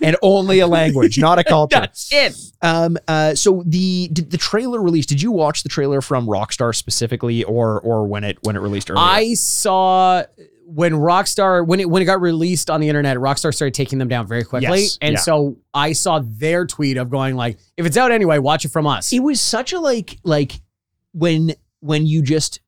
[SPEAKER 3] and only a language, not a culture.
[SPEAKER 4] That's it.
[SPEAKER 3] Um. Uh. So the did the trailer release? Did you watch the trailer from Rockstar specifically, or or when it when it released earlier?
[SPEAKER 4] I saw when Rockstar when it when it got released on the internet, Rockstar started taking them down very quickly,
[SPEAKER 3] Yes,
[SPEAKER 4] and
[SPEAKER 3] yeah.
[SPEAKER 4] so I saw their tweet of going like, "If it's out anyway, watch it from us."
[SPEAKER 3] it was such a like like when when you just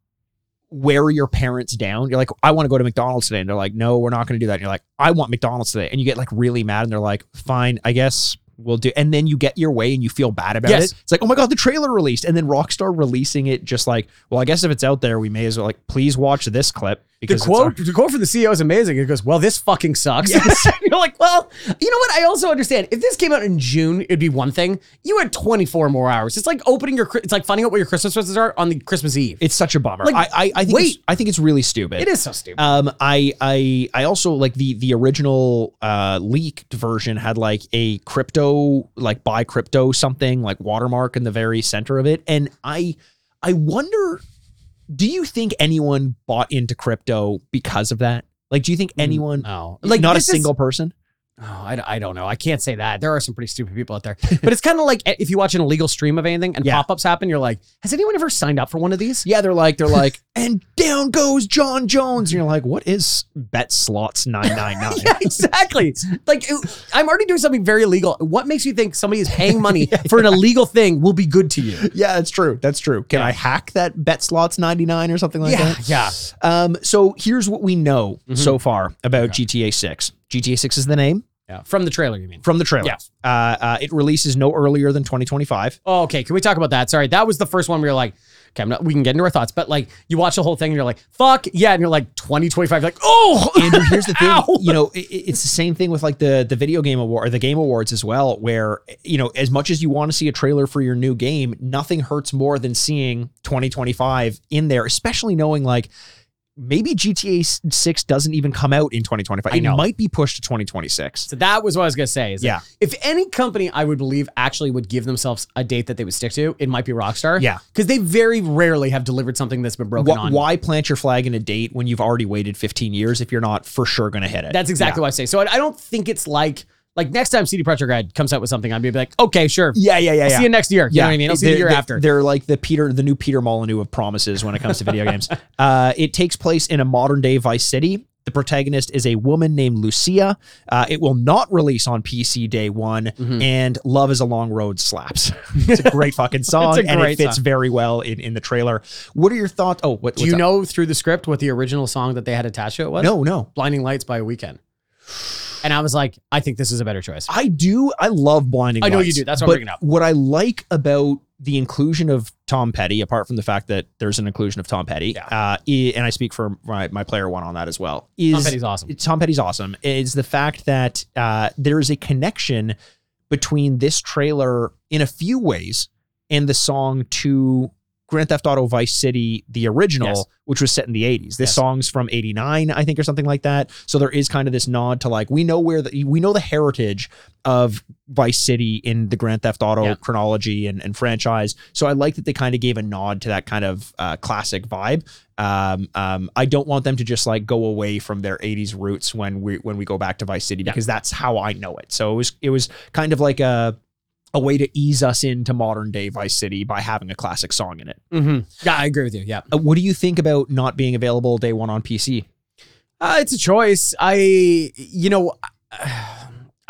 [SPEAKER 3] wear your parents down. You're like, I want to go to McDonald's today. And they're like, no, we're not going to do that. And you're like, I want McDonald's today. And you get like really mad and they're like, fine, I guess we'll do. And then you get your way and you feel bad about
[SPEAKER 4] Yes.
[SPEAKER 3] it. It's like, oh my God, the trailer released. And then Rockstar releasing it just like, well, I guess if it's out there, we may as well like, please watch this clip.
[SPEAKER 4] The
[SPEAKER 3] Because it's
[SPEAKER 4] quote, the quote from the CEO is amazing. It goes, "Well, this fucking sucks." You're like, "Well, you know what? I also understand. If this came out in June, it'd be one thing. You had 24 more hours. It's like opening your. It's like finding out what your Christmas presents are on the Christmas Eve.
[SPEAKER 3] it's such a bummer.
[SPEAKER 4] Like,
[SPEAKER 3] I, I, I think
[SPEAKER 4] wait.
[SPEAKER 3] it's, I think it's really stupid.
[SPEAKER 4] it is so stupid.
[SPEAKER 3] Um, I I I also like the the original uh leaked version had like a crypto like buy crypto something like watermark in the very center of it, and I I wonder, do you think anyone bought into crypto because of that? Like, do you think mm, anyone
[SPEAKER 4] no,
[SPEAKER 3] like not a
[SPEAKER 4] this is-
[SPEAKER 3] single person?
[SPEAKER 4] Oh, I, I don't know. I can't say that. There are some pretty stupid people out there. But it's kind of like if you watch an illegal stream of anything and
[SPEAKER 3] Yeah.
[SPEAKER 4] pop-ups happen, you're like, has anyone ever signed up for one of these?
[SPEAKER 3] Yeah, they're like they're like, and down goes Jon Jones, and you're like, what is bet slots nine nine nine?
[SPEAKER 4] Yeah, exactly. Like it- I'm already doing something very illegal. What makes you think somebody is paying money for an illegal thing will be good to you?
[SPEAKER 3] Yeah, that's true. That's true. Can
[SPEAKER 4] Yeah.
[SPEAKER 3] I hack that bet slots 99 or something like
[SPEAKER 4] yeah,
[SPEAKER 3] that?
[SPEAKER 4] yeah.
[SPEAKER 3] Um, so here's what we know
[SPEAKER 4] Mhm.
[SPEAKER 3] so far about GTA 6. GTA 6 is the name
[SPEAKER 4] Yeah. From the trailer, you mean?
[SPEAKER 3] from the trailer.
[SPEAKER 4] Yeah.
[SPEAKER 3] Uh, uh, it releases no earlier than 2025.
[SPEAKER 4] Oh, okay. Can we talk about that? Sorry, that was the first one where you're like, okay, I'm not, we can get into our thoughts, but like you watch the whole thing and you're like, fuck yeah, and you're like 2025, like, oh,
[SPEAKER 3] And here's the thing, you know, it, it's the same thing with like the the video game award or the game awards as well, where you know, as much as you want to see a trailer for your new game, nothing hurts more than seeing 2025 in there, especially knowing like maybe GTA 6 doesn't even come out in 2025. It might be pushed to 2026.
[SPEAKER 4] So that was what I was gonna say. Is that
[SPEAKER 3] Yeah.
[SPEAKER 4] if any company I would believe actually would give themselves a date that they would stick to, it might be Rockstar.
[SPEAKER 3] Yeah.
[SPEAKER 4] because they very rarely have delivered something that's been broken
[SPEAKER 3] Wh-
[SPEAKER 4] on.
[SPEAKER 3] why plant your flag in a date when you've already waited 15 years if you're not for sure going to hit it?
[SPEAKER 4] That's exactly what I say. So I, I don't think it's like like next time CD Projekt Red comes out with something, I'd be like, okay, sure.
[SPEAKER 3] Yeah, yeah, yeah,
[SPEAKER 4] I'll
[SPEAKER 3] yeah.
[SPEAKER 4] see you next year. You know what I mean? I'll see you the
[SPEAKER 3] They're-
[SPEAKER 4] year after.
[SPEAKER 3] They're like the Peter, the new Peter Molyneux of promises when it comes to video games. Uh, it takes place in a modern day Vice City. The protagonist is a woman named Lucia. Uh, it will not release on PC day one,
[SPEAKER 4] Mm-hmm.
[SPEAKER 3] and "Love Is a Long Road" slaps. it's a great fucking song,
[SPEAKER 4] a
[SPEAKER 3] and it fits
[SPEAKER 4] song.
[SPEAKER 3] very well in, in the trailer. What are your thoughts? Oh, what,
[SPEAKER 4] Do you
[SPEAKER 3] up?
[SPEAKER 4] know through the script what the original song that they had attached to it was?
[SPEAKER 3] No, no.
[SPEAKER 4] Blinding Lights by a Weeknd. And I was like, I think this is a better choice.
[SPEAKER 3] I do. I love blinding.
[SPEAKER 4] I know you do. That's what I'm
[SPEAKER 3] but
[SPEAKER 4] bringing up.
[SPEAKER 3] What I like about the inclusion of Tom Petty, apart from the fact that there's an inclusion of Tom Petty,
[SPEAKER 4] Yeah.
[SPEAKER 3] uh, i- and I speak for my, my player one on that as well. Is
[SPEAKER 4] Tom Petty's awesome.
[SPEAKER 3] Tom Petty's awesome. Is the fact that uh, there is a connection between this trailer in a few ways and the song to Grand Theft Auto Vice City, the original,
[SPEAKER 4] Yes.
[SPEAKER 3] which was set in the 80s. This
[SPEAKER 4] Yes.
[SPEAKER 3] song's from 89, I think, or something like that. So there is kind of this nod to like, we know where the, we know the heritage of Vice City in the Grand Theft Auto
[SPEAKER 4] Yeah.
[SPEAKER 3] chronology and, and franchise. So I like that they kind of gave a nod to that kind of uh, classic vibe. Um, um, I don't want them to just like go away from their 80s roots when we when we go back to Vice City because that's how I know it. So it was it was kind of like a a way to ease us into modern day Vice City by having a classic song in it.
[SPEAKER 4] Mm-hmm. Yeah, I agree with you. Yeah.
[SPEAKER 3] Uh, what do you think about not being available day one on PC?
[SPEAKER 4] Uh, it's a choice. I, you know,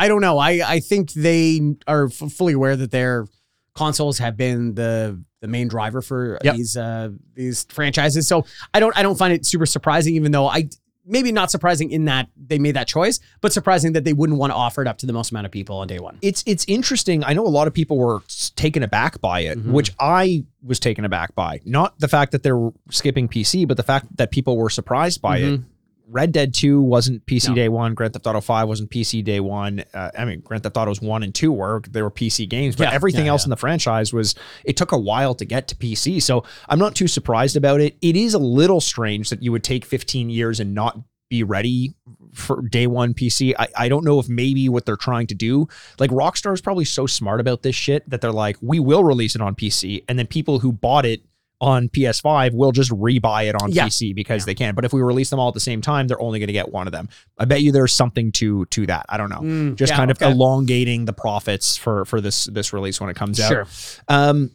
[SPEAKER 4] I don't know. I, I think they are f- fully aware that their consoles have been the the main driver for
[SPEAKER 3] Yep.
[SPEAKER 4] these uh these franchises. So I don't I don't find it super surprising, even though I maybe not surprising in that they made that choice, but surprising that they wouldn't want to offer it up to the most amount of people on day one.
[SPEAKER 3] It's it's interesting. I know a lot of people were taken aback by it,
[SPEAKER 4] Mhm.
[SPEAKER 3] which I was taken aback by. Not the fact that they're skipping PC, but the fact that people were surprised by it. Red Dead 2 wasn't PC
[SPEAKER 4] No.
[SPEAKER 3] day one. Grand Theft Auto 5 wasn't PC day one. Uh, I mean, Grand Theft Autos 1 and 2 were, they were PC games, but
[SPEAKER 4] Yeah,
[SPEAKER 3] everything
[SPEAKER 4] yeah,
[SPEAKER 3] else
[SPEAKER 4] yeah.
[SPEAKER 3] in the franchise was, it took a while to get to PC. So I'm not too surprised about it. It is a little strange that you would take 15 years and not be ready for day one PC. I, I don't know if maybe what they're trying to do, like Rockstar is probably so smart about this shit that they're like, we will release it on PC. And then people who bought it on PS5 will just rebuy it on
[SPEAKER 4] Yeah.
[SPEAKER 3] PC because they can. But if we release them all at the same time, they're only going to get one of them. I bet you there's something to to that. I don't know.
[SPEAKER 4] Mm,
[SPEAKER 3] Just
[SPEAKER 4] yeah,
[SPEAKER 3] kind of
[SPEAKER 4] okay.
[SPEAKER 3] elongating the profits for for this this release when it comes out.
[SPEAKER 4] Sure.
[SPEAKER 3] Um,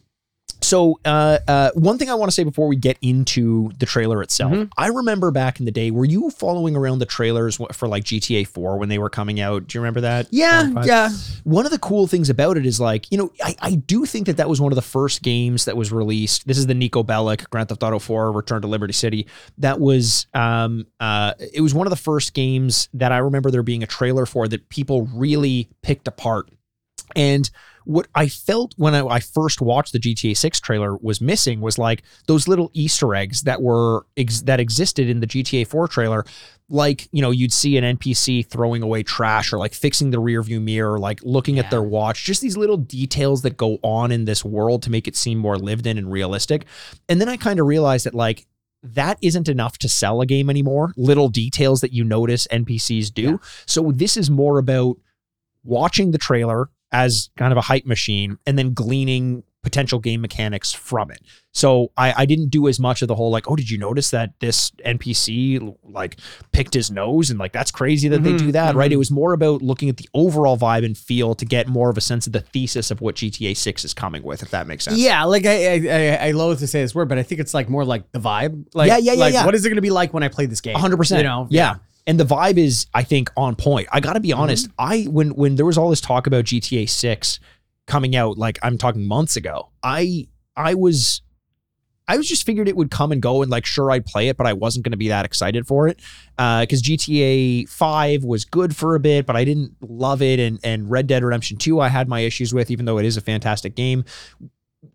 [SPEAKER 3] So, uh, uh, one thing I want to say before we get into the trailer itself,
[SPEAKER 4] Mhm.
[SPEAKER 3] I remember back in the day, were you following around the trailers for like GTA 4 when they were coming out? Do you remember that?
[SPEAKER 4] Yeah,
[SPEAKER 3] Four or five?
[SPEAKER 4] yeah.
[SPEAKER 3] One of the cool things about it is like, you know, I, I do think that that was one of the first games that was released. This is the Niko Bellic Grand Theft Auto 4 Return to Liberty City. That was, um, uh, it was one of the first games that I remember there being a trailer for that people really picked apart. And what I felt when I, I first watched the GTA 6 trailer was missing was like those little Easter eggs that were ex- that existed in the GTA 4 trailer. Like, you know, you'd see an NPC throwing away trash or like fixing the rear view mirror, like looking at their watch, just these little details that go on in this world to make it seem more lived in and realistic. And then I kind of realized that like that isn't enough to sell a game anymore. Little details that you notice NPCs do.
[SPEAKER 4] Yeah.
[SPEAKER 3] So this is more about watching the trailer as kind of a hype machine and then gleaning potential game mechanics from it. So I, I didn't do as much of the whole like, oh, did you notice that this NPC like picked his nose and like that's crazy that they
[SPEAKER 4] Mhm,
[SPEAKER 3] do that, right?
[SPEAKER 4] mhm.
[SPEAKER 3] It was more about looking at the overall vibe and feel to get more of a sense of the thesis of what GTA 6 is coming with, if that makes sense.
[SPEAKER 4] Yeah, like I, I I I loathe to say this word, but I think it's like more like the vibe. Like,
[SPEAKER 3] Yeah, yeah, yeah,
[SPEAKER 4] like
[SPEAKER 3] yeah.
[SPEAKER 4] what is it going to be like when I play this game?
[SPEAKER 3] 100%.
[SPEAKER 4] You know,
[SPEAKER 3] yeah. And the vibe is, I think, on point. I got to be
[SPEAKER 4] Mm-hmm.
[SPEAKER 3] honest. I when when there was all this talk about GTA Six coming out, like I'm talking months ago, I I was I was just figured it would come and go, and like sure I'd play it, but I wasn't going to be that excited for it because GTA Five was good for a bit, but I didn't love it, and and Red Dead Redemption Two I had my issues with, even though it is a fantastic game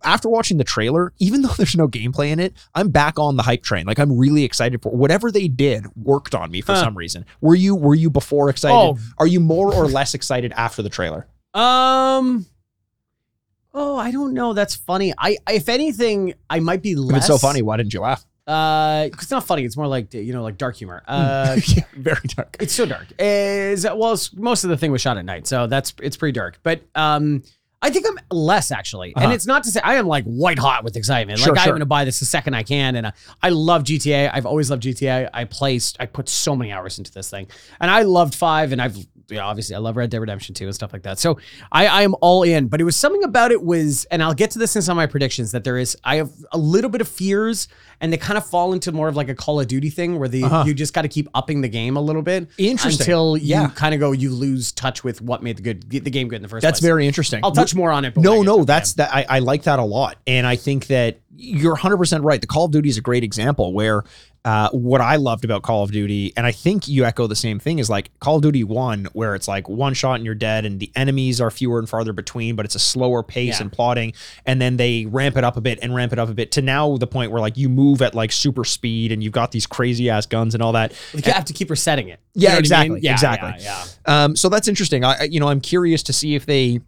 [SPEAKER 3] after watching the trailer, even though there's no gameplay in it, I'm back on the hype train. Like I'm really excited for whatever they did worked on me for
[SPEAKER 4] Huh.
[SPEAKER 3] some reason. Were you were you before excited?
[SPEAKER 4] Oh.
[SPEAKER 3] Are you more or less excited after the trailer?
[SPEAKER 4] Um. Oh, I don't know. That's funny. I, if anything, I might be
[SPEAKER 3] If
[SPEAKER 4] less.
[SPEAKER 3] it's so funny, why didn't you laugh?
[SPEAKER 4] Uh, it's not funny. It's more like you know, like dark humor. Uh,
[SPEAKER 3] yeah, very dark.
[SPEAKER 4] it's so dark. Is well, most of the thing was shot at night, so that's it's pretty dark. But um, I think I'm less actually, and
[SPEAKER 3] Uh-huh.
[SPEAKER 4] it's not to say I am like white hot with excitement.
[SPEAKER 3] Sure,
[SPEAKER 4] like I'm going to buy this the second I can, and I, I love GTA. I've always loved GTA. I placed, I put so many hours into this thing, and I loved five, and I've you know, obviously I love Red Dead Redemption 2 and stuff like that. So I, I am all in, but it was something about it was, and I'll get to this in some of my predictions that there is, I have a little bit of fears and they kind of fall into more of like a Call of Duty thing where the,
[SPEAKER 3] Uh-huh.
[SPEAKER 4] you just got to keep upping the game a little bit.
[SPEAKER 3] Interesting.
[SPEAKER 4] Until you
[SPEAKER 3] Yeah.
[SPEAKER 4] kind of go, you lose touch with what made the good, the game good in the first
[SPEAKER 3] That's
[SPEAKER 4] place.
[SPEAKER 3] That's very interesting.
[SPEAKER 4] I'll touch more on it. But
[SPEAKER 3] No, no, that's that. I, I like that a lot, and I think that you're 100 percent right. The Call of Duty is a great example where uh, what I loved about Call of Duty, and I think you echo the same thing, is like Call of Duty One, where it's like one shot and you're dead, and the enemies are fewer and farther between, but it's a slower pace
[SPEAKER 4] Yeah.
[SPEAKER 3] and plotting, and then they ramp it up a bit and ramp it up a bit to now the point where like you move at like super speed and you've got these crazy ass guns and all that.
[SPEAKER 4] You have to keep resetting it. You
[SPEAKER 3] Yeah,
[SPEAKER 4] know what I
[SPEAKER 3] exactly,
[SPEAKER 4] mean? Yeah,
[SPEAKER 3] exactly.
[SPEAKER 4] Yeah, yeah.
[SPEAKER 3] Um, so that's interesting. I- you know, I'm curious to see if they,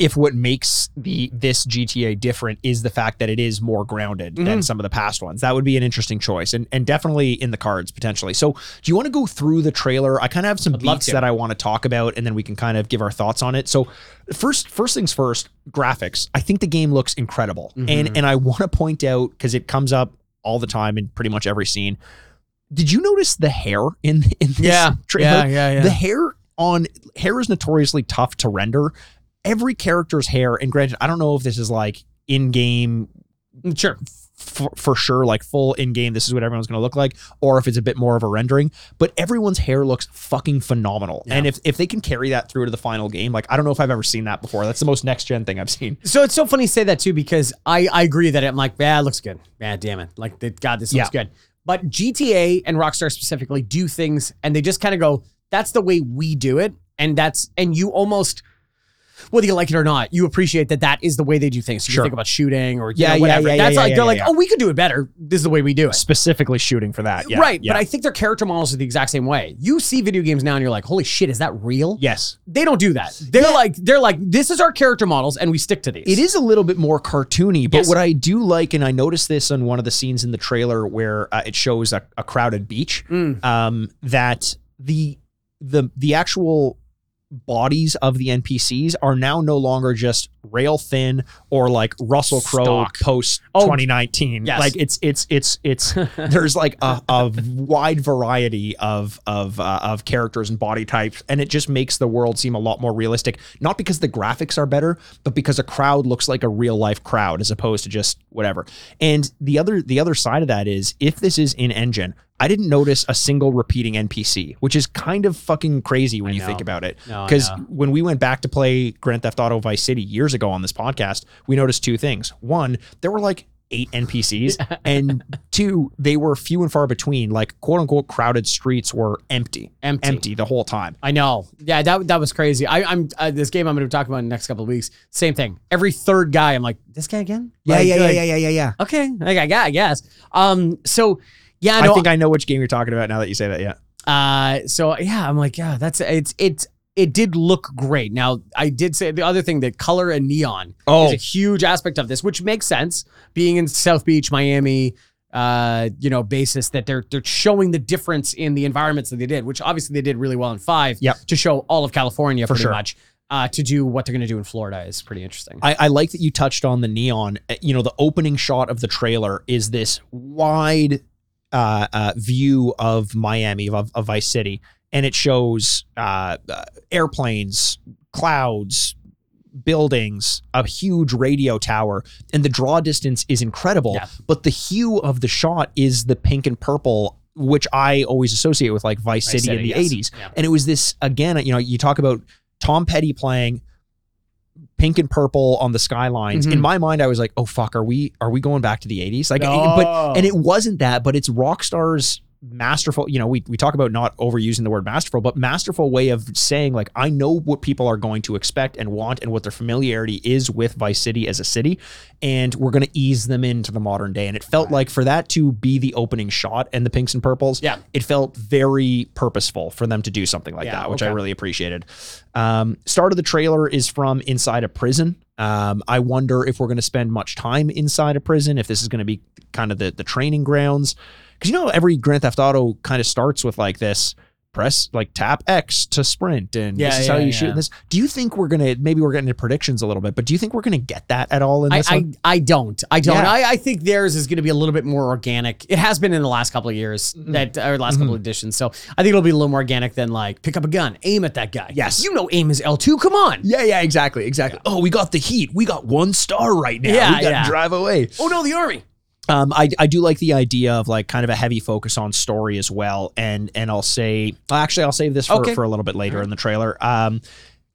[SPEAKER 3] if what makes the this GTA different is the fact that it is more grounded than
[SPEAKER 4] Mhm.
[SPEAKER 3] some of the past ones. That would be an interesting choice, and and definitely in the cards potentially. So, do you want to go through the trailer? I kind of have some
[SPEAKER 4] I'd
[SPEAKER 3] beats that I want to talk about, and then we can kind of give our thoughts on it. So, first, first things first, graphics. I think the game looks incredible,
[SPEAKER 4] Mhm.
[SPEAKER 3] and and I want to point out because it comes up all the time in pretty much every scene. Did you notice the hair in in this
[SPEAKER 4] Yeah,
[SPEAKER 3] trailer?
[SPEAKER 4] yeah, yeah,
[SPEAKER 3] The hair on hair is notoriously tough to render. Every character's hair, and granted, I don't know if this is like in game
[SPEAKER 4] Sure.
[SPEAKER 3] for, for sure, like full in game, this is what everyone's going to look like, or if it's a bit more of a rendering. But everyone's hair looks fucking phenomenal,
[SPEAKER 4] Yeah.
[SPEAKER 3] and if if they can carry that through to the final game, like I don't know if I've ever seen that before. That's the most next gen thing I've seen.
[SPEAKER 4] So it's so funny you say that too because I I agree that I'm like yeah it looks good yeah damn it like God this looks
[SPEAKER 3] Yeah.
[SPEAKER 4] good but GTA and Rockstar specifically do things and they just kind of go that's the way we do it and that's and you almost whether you like it or not you appreciate that that is the way they do things so you
[SPEAKER 3] Sure.
[SPEAKER 4] think about shooting or you
[SPEAKER 3] Yeah,
[SPEAKER 4] know,
[SPEAKER 3] yeah,
[SPEAKER 4] whatever
[SPEAKER 3] yeah,
[SPEAKER 4] that's
[SPEAKER 3] yeah,
[SPEAKER 4] like
[SPEAKER 3] yeah,
[SPEAKER 4] they're
[SPEAKER 3] yeah,
[SPEAKER 4] like
[SPEAKER 3] yeah.
[SPEAKER 4] oh we could do it better this is the way we do it
[SPEAKER 3] Specifically shooting for that, yeah,
[SPEAKER 4] right
[SPEAKER 3] yeah.
[SPEAKER 4] but I think their character models are the exact same way you see video games now and you're like holy shit is that real
[SPEAKER 3] yes,
[SPEAKER 4] they don't do that they're
[SPEAKER 3] Yeah.
[SPEAKER 4] like they're like this is our character models and we stick to these
[SPEAKER 3] It is a little bit more cartoony, but
[SPEAKER 4] Yes.
[SPEAKER 3] what I do like, and I noticed this on one of the scenes in the trailer where uh, it shows a, a crowded beach,
[SPEAKER 4] Mm.
[SPEAKER 3] um, that the the the actual bodies of the NPCs are now no longer just rail thin or like Russell Crowe
[SPEAKER 4] Stock.
[SPEAKER 3] post
[SPEAKER 4] Oh,
[SPEAKER 3] 2019.
[SPEAKER 4] yes.
[SPEAKER 3] Like it's it's it's it's there's like a, a wide variety of of uh, of characters and body types, and it just makes the world seem a lot more realistic. Not because the graphics are better, but because a crowd looks like a real life crowd as opposed to just whatever. And the other the other side of that is if this is in engine. I didn't notice a single repeating NPC, which is kind of fucking crazy when you think about it.
[SPEAKER 4] No,
[SPEAKER 3] Because
[SPEAKER 4] know.
[SPEAKER 3] when we went back to play Grand Theft Auto Vice City years ago on this podcast, we noticed two things. One, there were like eight NPCs, and two, they were few and far between. Like quote unquote crowded streets were empty,
[SPEAKER 4] Empty.
[SPEAKER 3] empty the whole time.
[SPEAKER 4] I know. Yeah, that that was crazy. I, I'm uh, this game I'm going to talk about in the next couple of weeks. Same thing. Every third guy, I'm like, this guy again? Yeah, like, yeah, like,
[SPEAKER 3] yeah, yeah, yeah. Yeah.
[SPEAKER 4] Okay, like, I got, I guess. Um, so yeah,
[SPEAKER 3] I
[SPEAKER 4] no,
[SPEAKER 3] think I know which game you're talking about now that you say that. Yeah.
[SPEAKER 4] Uh, so yeah, I'm like, yeah, that's it's it's it did look great. Now I did say the other thing that color and neon
[SPEAKER 3] Oh.
[SPEAKER 4] is a huge aspect of this, which makes sense. Being in South Beach, Miami, uh, you know, basis that they're they're showing the difference in the environments that they did, which obviously they did really well in five.
[SPEAKER 3] Yep.
[SPEAKER 4] To show all of California
[SPEAKER 3] For
[SPEAKER 4] pretty
[SPEAKER 3] sure.
[SPEAKER 4] much. Uh, to do what they're going to do in Florida is pretty interesting.
[SPEAKER 3] I, I like that you touched on the neon. Uh, You know, the opening shot of the trailer is this wide uh, uh, view of Miami, of, of Vice City, and it shows uh, uh, airplanes, clouds, buildings, a huge radio tower, and the draw distance is incredible.
[SPEAKER 4] Yeah.
[SPEAKER 3] But the hue of the shot is the pink and purple, which I always associate with like Vice,
[SPEAKER 4] Vice
[SPEAKER 3] City, in the
[SPEAKER 4] yes.
[SPEAKER 3] 80s.
[SPEAKER 4] Yeah.
[SPEAKER 3] And it was this again, you know, you talk about Tom Petty playing pink and purple on the skylines.
[SPEAKER 4] Mhm.
[SPEAKER 3] In my mind, I was like, "Oh fuck, are we are we going back to the '80s?" Like,
[SPEAKER 4] No.
[SPEAKER 3] but and it wasn't that, but it's Rockstar's masterful. You know, we we talk about not overusing the word masterful, but masterful way of saying like, I know what people are going to expect and want, and what their familiarity is with Vice City as a city, and we're going to ease them into the modern day. And it felt like for that to be the opening shot and the pinks and purples,
[SPEAKER 4] Yeah.
[SPEAKER 3] it felt very purposeful for them to do something like
[SPEAKER 4] Yeah,
[SPEAKER 3] that, which I really appreciated. Um, start of the trailer is from inside a prison. Um, I wonder if we're going to spend much time inside a prison, if this is going to be kind of the, the training grounds. Because you know, every Grand Theft Auto kind of starts with like this press, like tap X to sprint, and
[SPEAKER 4] Yeah,
[SPEAKER 3] this is how
[SPEAKER 4] yeah,
[SPEAKER 3] you shoot
[SPEAKER 4] yeah.
[SPEAKER 3] this. Do you think we're going to, maybe we're getting into predictions a little bit, but do you think we're going to get that at all in this
[SPEAKER 4] I,
[SPEAKER 3] one?
[SPEAKER 4] I don't. I don't. I, I think theirs is going to be a little bit more organic. It has been in the last couple of years,
[SPEAKER 3] Mm-hmm.
[SPEAKER 4] that or last couple of editions. So I think it'll be a little more organic than like pick up a gun, aim at that guy.
[SPEAKER 3] Yes.
[SPEAKER 4] you know, aim is L two. Come on.
[SPEAKER 3] Yeah, yeah, exactly, exactly. Oh, we got the heat. We got one star right now.
[SPEAKER 4] Yeah,
[SPEAKER 3] we got to
[SPEAKER 4] yeah.
[SPEAKER 3] drive away.
[SPEAKER 4] Oh no, the army.
[SPEAKER 3] Um, I, I do like the idea of like kind of a heavy focus on story as well, and and I'll say actually I'll save this for,
[SPEAKER 4] Okay.
[SPEAKER 3] for a little bit later in the trailer. Um,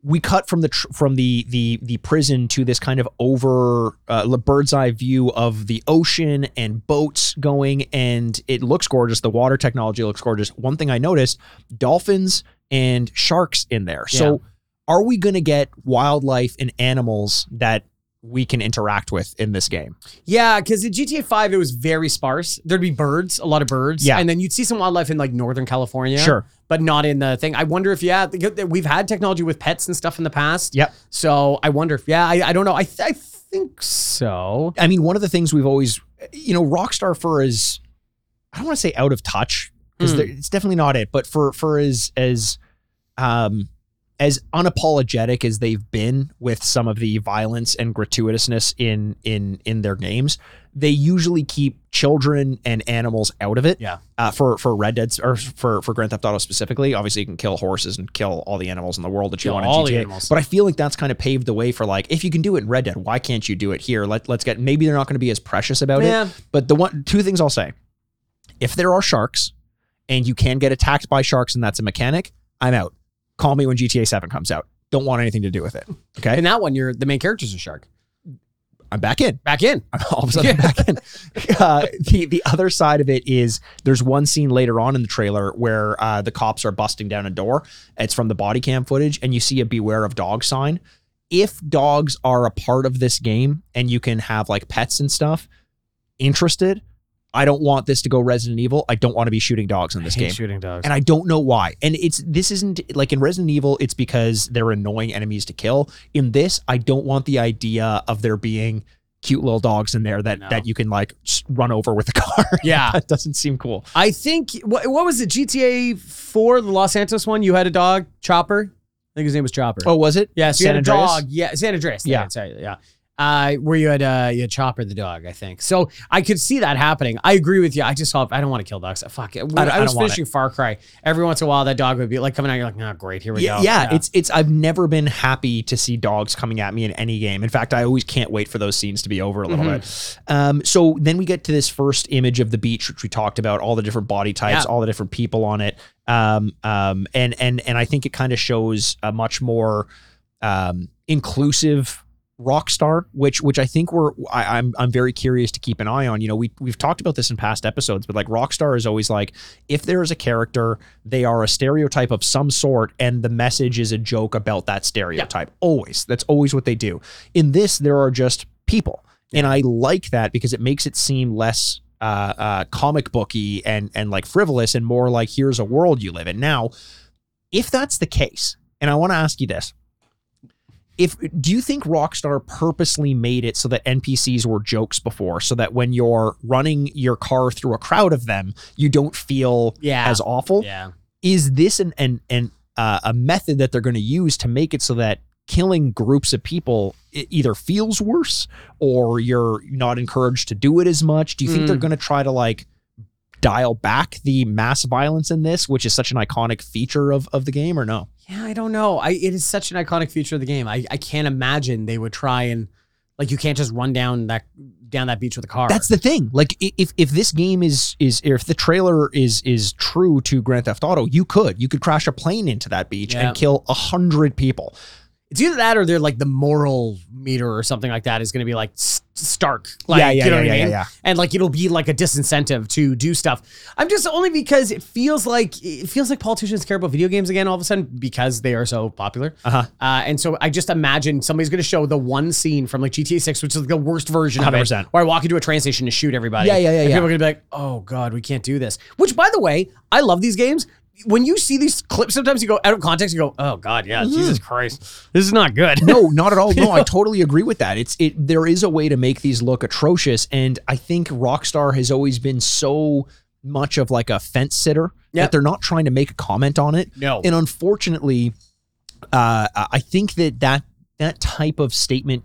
[SPEAKER 3] we cut from the tr- from the the the prison to this kind of over uh, bird's eye view of the ocean and boats going, and it looks gorgeous. The water technology looks gorgeous. One thing I noticed: dolphins and sharks in there. So, are we going to get wildlife and animals that we can interact with in this game?
[SPEAKER 4] Yeah, because in GTA Five it was very sparse. There'd be birds, a lot of birds.
[SPEAKER 3] Yeah.
[SPEAKER 4] and then you'd see some wildlife in like Northern California.
[SPEAKER 3] Sure.
[SPEAKER 4] but not in the thing. I wonder if yeah, we've had technology with pets and stuff in the past.
[SPEAKER 3] Yep.
[SPEAKER 4] So I wonder if yeah, I, I don't know. I th- I think so.
[SPEAKER 3] I mean, one of the things we've always, you know, Rockstar for as I don't want to say out of touch because
[SPEAKER 4] Mm.
[SPEAKER 3] it's definitely not it, but for for as as um as unapologetic as they've been with some of the violence and gratuitousness in in in their games, they usually keep children and animals out of it.
[SPEAKER 4] Yeah.
[SPEAKER 3] Uh, for for Red Dead or for for Grand Theft Auto specifically, obviously you can kill horses and kill all the animals in the world that you
[SPEAKER 4] Kill
[SPEAKER 3] want
[SPEAKER 4] all
[SPEAKER 3] in
[SPEAKER 4] the animals.
[SPEAKER 3] But I feel like that's kind of paved the way for like if you can do it in Red Dead, why can't you do it here? Let let's get maybe they're not going to be as precious about
[SPEAKER 4] Yeah.
[SPEAKER 3] it. But the one two things I'll say. If there are sharks and you can get attacked by sharks and that's a mechanic, I'm out. Call me when GTA 7 comes out. Don't want anything to do with it. Okay?
[SPEAKER 4] In that one, you're the main character's a shark.
[SPEAKER 3] I'm back in.
[SPEAKER 4] Back in.
[SPEAKER 3] I'm all of a sudden back in. Uh, the the other side of it is there's one scene later on in the trailer where uh, the cops are busting down a door. It's from the body cam footage, and you see a "Beware of Dog" sign. If dogs are a part of this game and you can have like pets and stuff, interested. I don't want this to go Resident Evil. I don't want to be shooting dogs in this game.
[SPEAKER 4] shooting dogs.
[SPEAKER 3] And I don't know why. And it's this isn't like in Resident Evil, it's because they're annoying enemies to kill. In this, I don't want the idea of there being cute little dogs in there that
[SPEAKER 4] No.
[SPEAKER 3] that you can like run over with a car.
[SPEAKER 4] Yeah.
[SPEAKER 3] that doesn't seem cool.
[SPEAKER 4] I think what, what was it? GTA Four, the Los Santos one. You had a dog, Chopper. I think his name was Chopper.
[SPEAKER 3] Oh, was it?
[SPEAKER 4] yeah. So you
[SPEAKER 3] San
[SPEAKER 4] had a
[SPEAKER 3] Andreas?
[SPEAKER 4] dog. Yeah, San Andreas.
[SPEAKER 3] Yeah.
[SPEAKER 4] Yeah, sorry, yeah. Uh, where you had uh, you had Chopper the dog, I think. So I could see that happening. I agree with you. I just hope I don't want to kill dogs. Fuck it. I,
[SPEAKER 3] I don't
[SPEAKER 4] was finishing Far Cry. Every once in a while, that dog would be like coming out. You're like, oh, great, here we
[SPEAKER 3] Yeah,
[SPEAKER 4] go.
[SPEAKER 3] yeah, it's it's. I've never been happy to see dogs coming at me in any game. In fact, I always can't wait for those scenes to be over a little
[SPEAKER 4] Mm-hmm.
[SPEAKER 3] bit. Um, so then we get to this first image of the beach, which we talked about, all the different body types,
[SPEAKER 4] Yeah.
[SPEAKER 3] all the different people on it. Um, um, and and and I think it kind of shows a much more um, inclusive Rockstar, which which I think we're I, I'm I'm very curious to keep an eye on. You know, we we've talked about this in past episodes, but like Rockstar is always like, if there is a character, they are a stereotype of some sort, and the message is a joke about that stereotype. Always, that's always what they do. In this, there are just people, and I like that because it makes it seem less uh, uh, comic booky and and like frivolous, and more like here's a world you live in. Now, if that's the case, and I want to ask you this if do you think Rockstar purposely made it so that NPCs were jokes before, so that when you're running your car through a crowd of them, you don't feel
[SPEAKER 4] Yeah.
[SPEAKER 3] as awful?
[SPEAKER 4] yeah.
[SPEAKER 3] Is this an an, an uh, a method that they're going to use to make it so that killing groups of people it either feels worse or you're not encouraged to do it as much? Do you think
[SPEAKER 4] Mm.
[SPEAKER 3] they're going to try to like dial back the mass violence in this, which is such an iconic feature of of the game, or no?
[SPEAKER 4] Yeah, I don't know. I it is such an iconic feature of the game. I, I can't imagine they would try and like you can't just run down that down that beach with a car.
[SPEAKER 3] That's the thing. Like if if this game is is if the trailer is is true to Grand Theft Auto, you could you could crash a plane into that beach
[SPEAKER 4] Yeah.
[SPEAKER 3] and kill a hundred people.
[SPEAKER 4] It's either that or they're like the moral meter or something like that is going to be like stark. Like,
[SPEAKER 3] Yeah, yeah,
[SPEAKER 4] you know
[SPEAKER 3] yeah,
[SPEAKER 4] what I
[SPEAKER 3] yeah,
[SPEAKER 4] mean?
[SPEAKER 3] yeah.
[SPEAKER 4] And like it'll be like a disincentive to do stuff. I'm just only because it feels like it feels like politicians care about video games again all of a sudden because they are so popular.
[SPEAKER 3] Uh-huh.
[SPEAKER 4] Uh, and so I just imagine somebody's going to show the one scene from like GTA 6, which is like the worst version of it,
[SPEAKER 3] 100%.
[SPEAKER 4] where I walk into a train station to shoot everybody.
[SPEAKER 3] Yeah, yeah, yeah,
[SPEAKER 4] And
[SPEAKER 3] yeah.
[SPEAKER 4] people are going to be like, oh God, we can't do this. Which, by the way, I love these games. When you see these clips, sometimes you go out of context, you go, oh God, yeah, Jesus Christ. This is not good.
[SPEAKER 3] No, not at all. No, I totally agree with that. It's it. There is a way to make these look atrocious, and I think Rockstar has always been so much of like a fence sitter
[SPEAKER 4] Yep.
[SPEAKER 3] that they're not trying to make a comment on it.
[SPEAKER 4] No.
[SPEAKER 3] and unfortunately, uh, I think that that that type of statement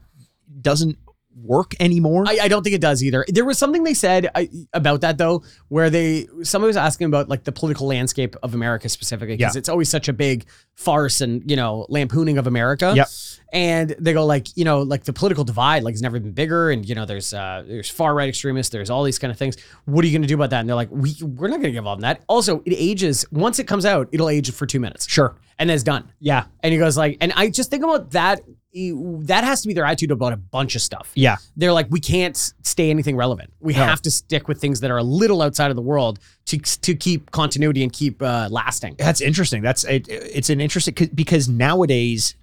[SPEAKER 3] doesn't work anymore.
[SPEAKER 4] I, I don't think it does either. There was something they said I, about that though, where they somebody was asking about like the political landscape of America specifically because
[SPEAKER 3] Yeah.
[SPEAKER 4] it's always such a big farce and you know lampooning of America.
[SPEAKER 3] Yep.
[SPEAKER 4] And they go like you know like the political divide like has never been bigger and you know there's uh there's far right extremists there's all these kind of things. What are you going to do about that? And they're like we we're not going to get involved in that. Also, it ages once it comes out, it'll age for two minutes
[SPEAKER 3] sure.
[SPEAKER 4] and then it's done.
[SPEAKER 3] Yeah.
[SPEAKER 4] And he goes like, and I just think about that. That has to be their attitude about a bunch of stuff
[SPEAKER 3] Yeah.
[SPEAKER 4] they're like we can't stay anything relevant we
[SPEAKER 3] No.
[SPEAKER 4] have to stick with things that are a little outside of the world to to keep continuity and keep uh, lasting
[SPEAKER 3] That's interesting. That's it, it's an interesting 'cause- because nowadays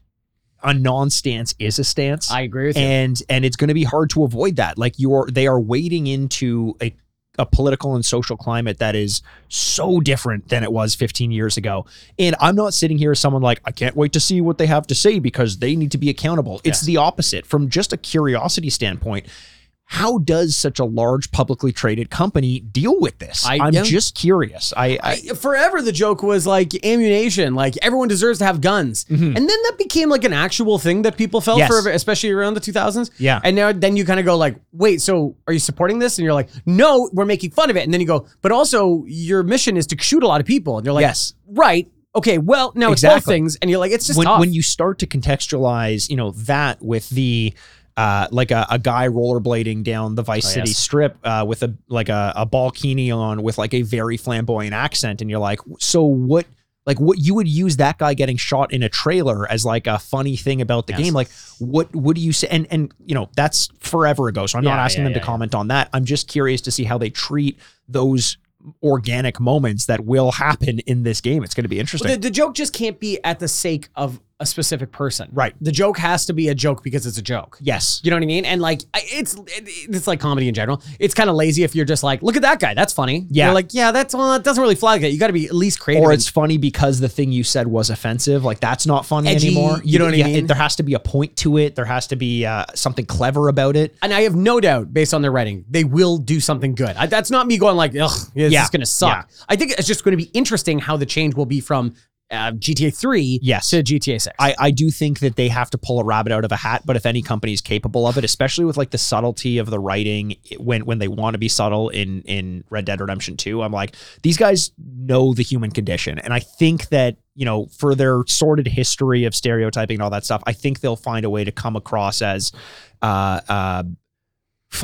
[SPEAKER 3] a non-stance is a stance.
[SPEAKER 4] i agree with you
[SPEAKER 3] and and it's going to be hard to avoid that. Like you're they are wading into a a political and social climate that is so different than it was 15 years ago. And I'm not sitting here as someone like I can't wait to see what they have to say because they need to be accountable. It's
[SPEAKER 4] Yes.
[SPEAKER 3] the opposite from just a curiosity standpoint. How does such a large publicly traded company deal with this?
[SPEAKER 4] I-
[SPEAKER 3] am just curious. I, I
[SPEAKER 4] I- forever the joke was like ammunition like everyone deserves to have guns mm-hmm. and then that became like an actual thing that people felt
[SPEAKER 3] Yes.
[SPEAKER 4] for especially around the 2000s
[SPEAKER 3] Yeah.
[SPEAKER 4] and now then you kind of go like wait so are you supporting this and you're like no we're making fun of it and then you go but also your mission is to shoot a lot of people and you're like
[SPEAKER 3] Yes.
[SPEAKER 4] right okay well now it's both things and you're like it's just
[SPEAKER 3] when,
[SPEAKER 4] tough.
[SPEAKER 3] when you start to contextualize, you know, that with the uh, like a, a guy rollerblading down the Vice
[SPEAKER 4] Oh,
[SPEAKER 3] City
[SPEAKER 4] yes.
[SPEAKER 3] strip uh, with a like a, a balkini on with like a very flamboyant accent, and you're like, so what? Like what you would use that guy getting shot in a trailer as like a funny thing about the
[SPEAKER 4] Yes.
[SPEAKER 3] game. Like what what do you say? And and you know that's forever ago, so I'm not asking
[SPEAKER 4] yeah,
[SPEAKER 3] them to
[SPEAKER 4] yeah,
[SPEAKER 3] comment on that. I'm just curious to see how they treat those organic moments that will happen in this game. It's going to be interesting.
[SPEAKER 4] the, the joke just can't be at the sake of a specific person.
[SPEAKER 3] Right.
[SPEAKER 4] The joke has to be a joke because it's a joke.
[SPEAKER 3] yes.
[SPEAKER 4] You know what I mean? And like, it's it's like comedy in general. It's kind of lazy if you're just like, look at that guy, that's funny.
[SPEAKER 3] Yeah.
[SPEAKER 4] You're like, yeah, that's well, it doesn't really fly like that. You got to be at least creative.
[SPEAKER 3] or
[SPEAKER 4] and-
[SPEAKER 3] it's funny because the thing you said was offensive. Like that's not funny
[SPEAKER 4] Edgy,
[SPEAKER 3] anymore.
[SPEAKER 4] you know what I mean?
[SPEAKER 3] it- there has to be a point to it. There has to be uh, something clever about it.
[SPEAKER 4] and I have no doubt, based on their writing, they will do something good. I, that's not me going like, ugh, this
[SPEAKER 3] Yeah.
[SPEAKER 4] is going to suck. I think it's just going to be interesting how the change will be from uh, GTA 3
[SPEAKER 3] Yes.
[SPEAKER 4] to GTA 6.
[SPEAKER 3] I, I do think that they have to pull a rabbit out of a hat, but if any company is capable of it, especially with like the subtlety of the writing when when they want to be subtle in in Red Dead Redemption 2, I'm like, these guys know the human condition. And I think that, you know, for their sordid history of stereotyping and all that stuff, I think they'll find a way to come across as uh uh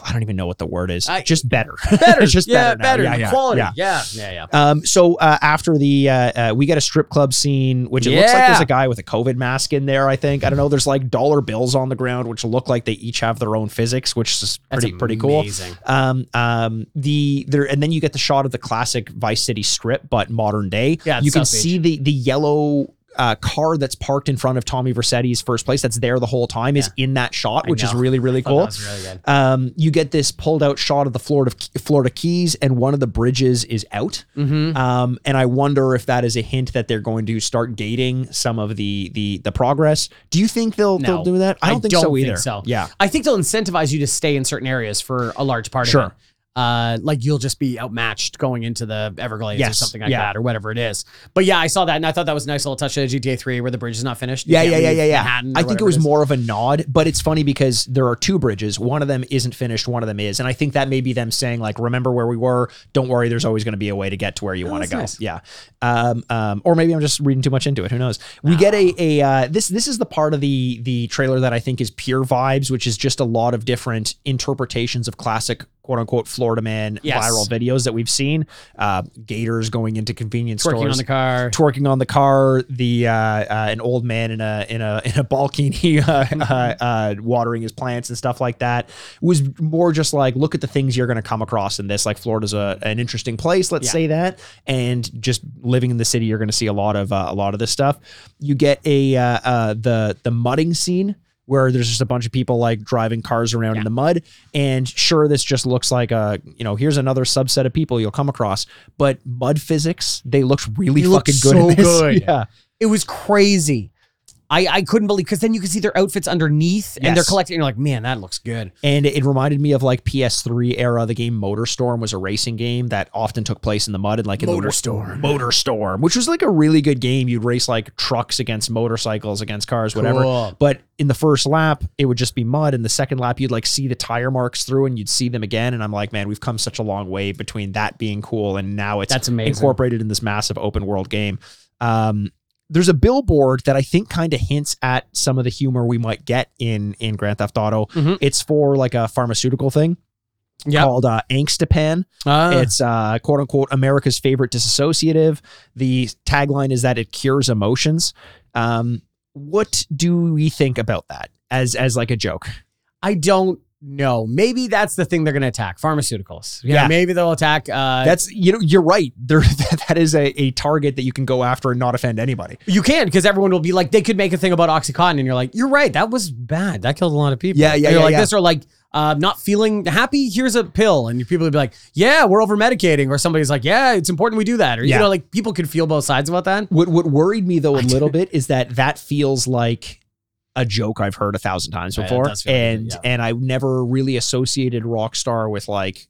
[SPEAKER 3] I don't even know what the word is.
[SPEAKER 4] I-
[SPEAKER 3] just better.
[SPEAKER 4] better,
[SPEAKER 3] It's just
[SPEAKER 4] yeah,
[SPEAKER 3] better. now.
[SPEAKER 4] better,
[SPEAKER 3] Yeah, yeah,
[SPEAKER 4] quality,
[SPEAKER 3] yeah.
[SPEAKER 4] yeah, yeah, yeah.
[SPEAKER 3] Um, so uh, after the uh, uh, we get a strip club scene, which it looks like there's a guy with a COVID mask in there. I think I don't know. There's like dollar bills on the ground, which look like they each have their own physics, which is pretty pretty cool.
[SPEAKER 4] amazing.
[SPEAKER 3] Um, um, the there and then you get the shot of the classic Vice City strip, but modern day.
[SPEAKER 4] Yeah,
[SPEAKER 3] you can see the the yellow. Uh, car that's parked in front of Tommy Vercetti's first place that's there the whole time is in that shot,
[SPEAKER 4] I
[SPEAKER 3] which is really really cool
[SPEAKER 4] really good.
[SPEAKER 3] um, you get this pulled out shot of the Florida Florida Keys, and one of the bridges is out.
[SPEAKER 4] Mm-hmm.
[SPEAKER 3] Um, and I wonder if that is a hint that they're going to start gating some of the the the progress. Do you think they'll they'll do that? I don't think so either.
[SPEAKER 4] so.
[SPEAKER 3] Yeah,
[SPEAKER 4] I think they'll incentivize you to stay in certain areas for a large part
[SPEAKER 3] Sure.
[SPEAKER 4] of it. Uh, like you'll just be outmatched going into the Everglades or something like
[SPEAKER 3] Yeah.
[SPEAKER 4] that, or whatever it is. But yeah, I saw that and I thought that was a nice little touch of GTA 3 where the bridge is not finished. You
[SPEAKER 3] yeah, yeah, yeah, yeah, yeah. I think it was
[SPEAKER 4] is.
[SPEAKER 3] more of a nod, but it's funny because there are two bridges. One of them isn't finished, one of them is, and I think that may be them saying like, "Remember where we were? Don't worry, there's always going to be a way to get to where you want to
[SPEAKER 4] Oh,
[SPEAKER 3] go."
[SPEAKER 4] nice.
[SPEAKER 3] Yeah, um, um, or maybe I'm just reading too much into it. Who knows? We get a a uh, this this is the part of the the trailer that I think is pure vibes, which is just a lot of different interpretations of classic quote unquote Florida man
[SPEAKER 4] Yes.
[SPEAKER 3] viral videos that we've seen. Uh, gators going into convenience
[SPEAKER 4] twerking
[SPEAKER 3] stores
[SPEAKER 4] on the car.
[SPEAKER 3] twerking on the car, the uh, uh, an old man in a in a in a balcony uh, uh, uh, watering his plants and stuff like that was more just like look at the things you're going to come across in this. Like Florida's a an interesting place, let's
[SPEAKER 4] Yeah.
[SPEAKER 3] say that, and just living in the city, you're going to see a lot of uh, a lot of this stuff. You get a uh, uh, the the mudding scene. Where there's just a bunch of people like driving cars around in the mud, and sure, this just looks like a you know here's another subset of people you'll come across, but mud physics they looked really
[SPEAKER 4] They look
[SPEAKER 3] fucking good.
[SPEAKER 4] so
[SPEAKER 3] in this.
[SPEAKER 4] good.
[SPEAKER 3] Yeah,
[SPEAKER 4] It was crazy. I, I couldn't believe because then you can see their outfits underneath and they're
[SPEAKER 3] Yes.
[SPEAKER 4] collecting. And you're like, man, that looks good.
[SPEAKER 3] and it reminded me of like PS3 era. The game MotorStorm was a racing game that often took place in the mud and like in
[SPEAKER 4] Motor
[SPEAKER 3] the
[SPEAKER 4] Storm.
[SPEAKER 3] MotorStorm, which was like a really good game. You'd race like trucks against motorcycles, against cars, whatever.
[SPEAKER 4] Cool.
[SPEAKER 3] But in the first lap, it would just be mud. In the second lap, you'd like see the tire marks through and you'd see them again. And I'm like, man, we've come such a long way between that being cool and now it's
[SPEAKER 4] That's amazing.
[SPEAKER 3] incorporated in this massive open world game. Um, there's a billboard that I think kind of hints at some of the humor we might get in in Grand Theft Auto.
[SPEAKER 4] Mhm.
[SPEAKER 3] It's for like a pharmaceutical thing
[SPEAKER 4] Yeah.
[SPEAKER 3] called uh, Angstapan.
[SPEAKER 4] Uh,
[SPEAKER 3] It's uh, quote unquote America's favorite disassociative. The tagline is that it cures emotions. Um, what do we think about that as as like a joke?
[SPEAKER 4] I don't know. Maybe that's the thing they're going to attack pharmaceuticals. Yeah.
[SPEAKER 3] Yeah.
[SPEAKER 4] Maybe they'll attack. Uh,
[SPEAKER 3] That's you know you're right. There that is a, a target that you can go after and not offend anybody.
[SPEAKER 4] you can because everyone will be like, they could make a thing about OxyContin. And you're like, you're right. That was bad. That killed a lot of people.
[SPEAKER 3] Yeah, yeah,
[SPEAKER 4] you're
[SPEAKER 3] yeah,
[SPEAKER 4] like
[SPEAKER 3] yeah.
[SPEAKER 4] this or like, uh, not feeling happy. Here's a pill. And people would be like, yeah, we're over medicating. Or somebody's like, yeah, it's important we do that. Or,
[SPEAKER 3] Yeah.
[SPEAKER 4] you know, like people could feel both sides about that.
[SPEAKER 3] What what worried me though a little bit is that that feels like a joke I've heard a thousand times before,
[SPEAKER 4] like
[SPEAKER 3] and
[SPEAKER 4] yeah.
[SPEAKER 3] and I never really associated Rockstar with like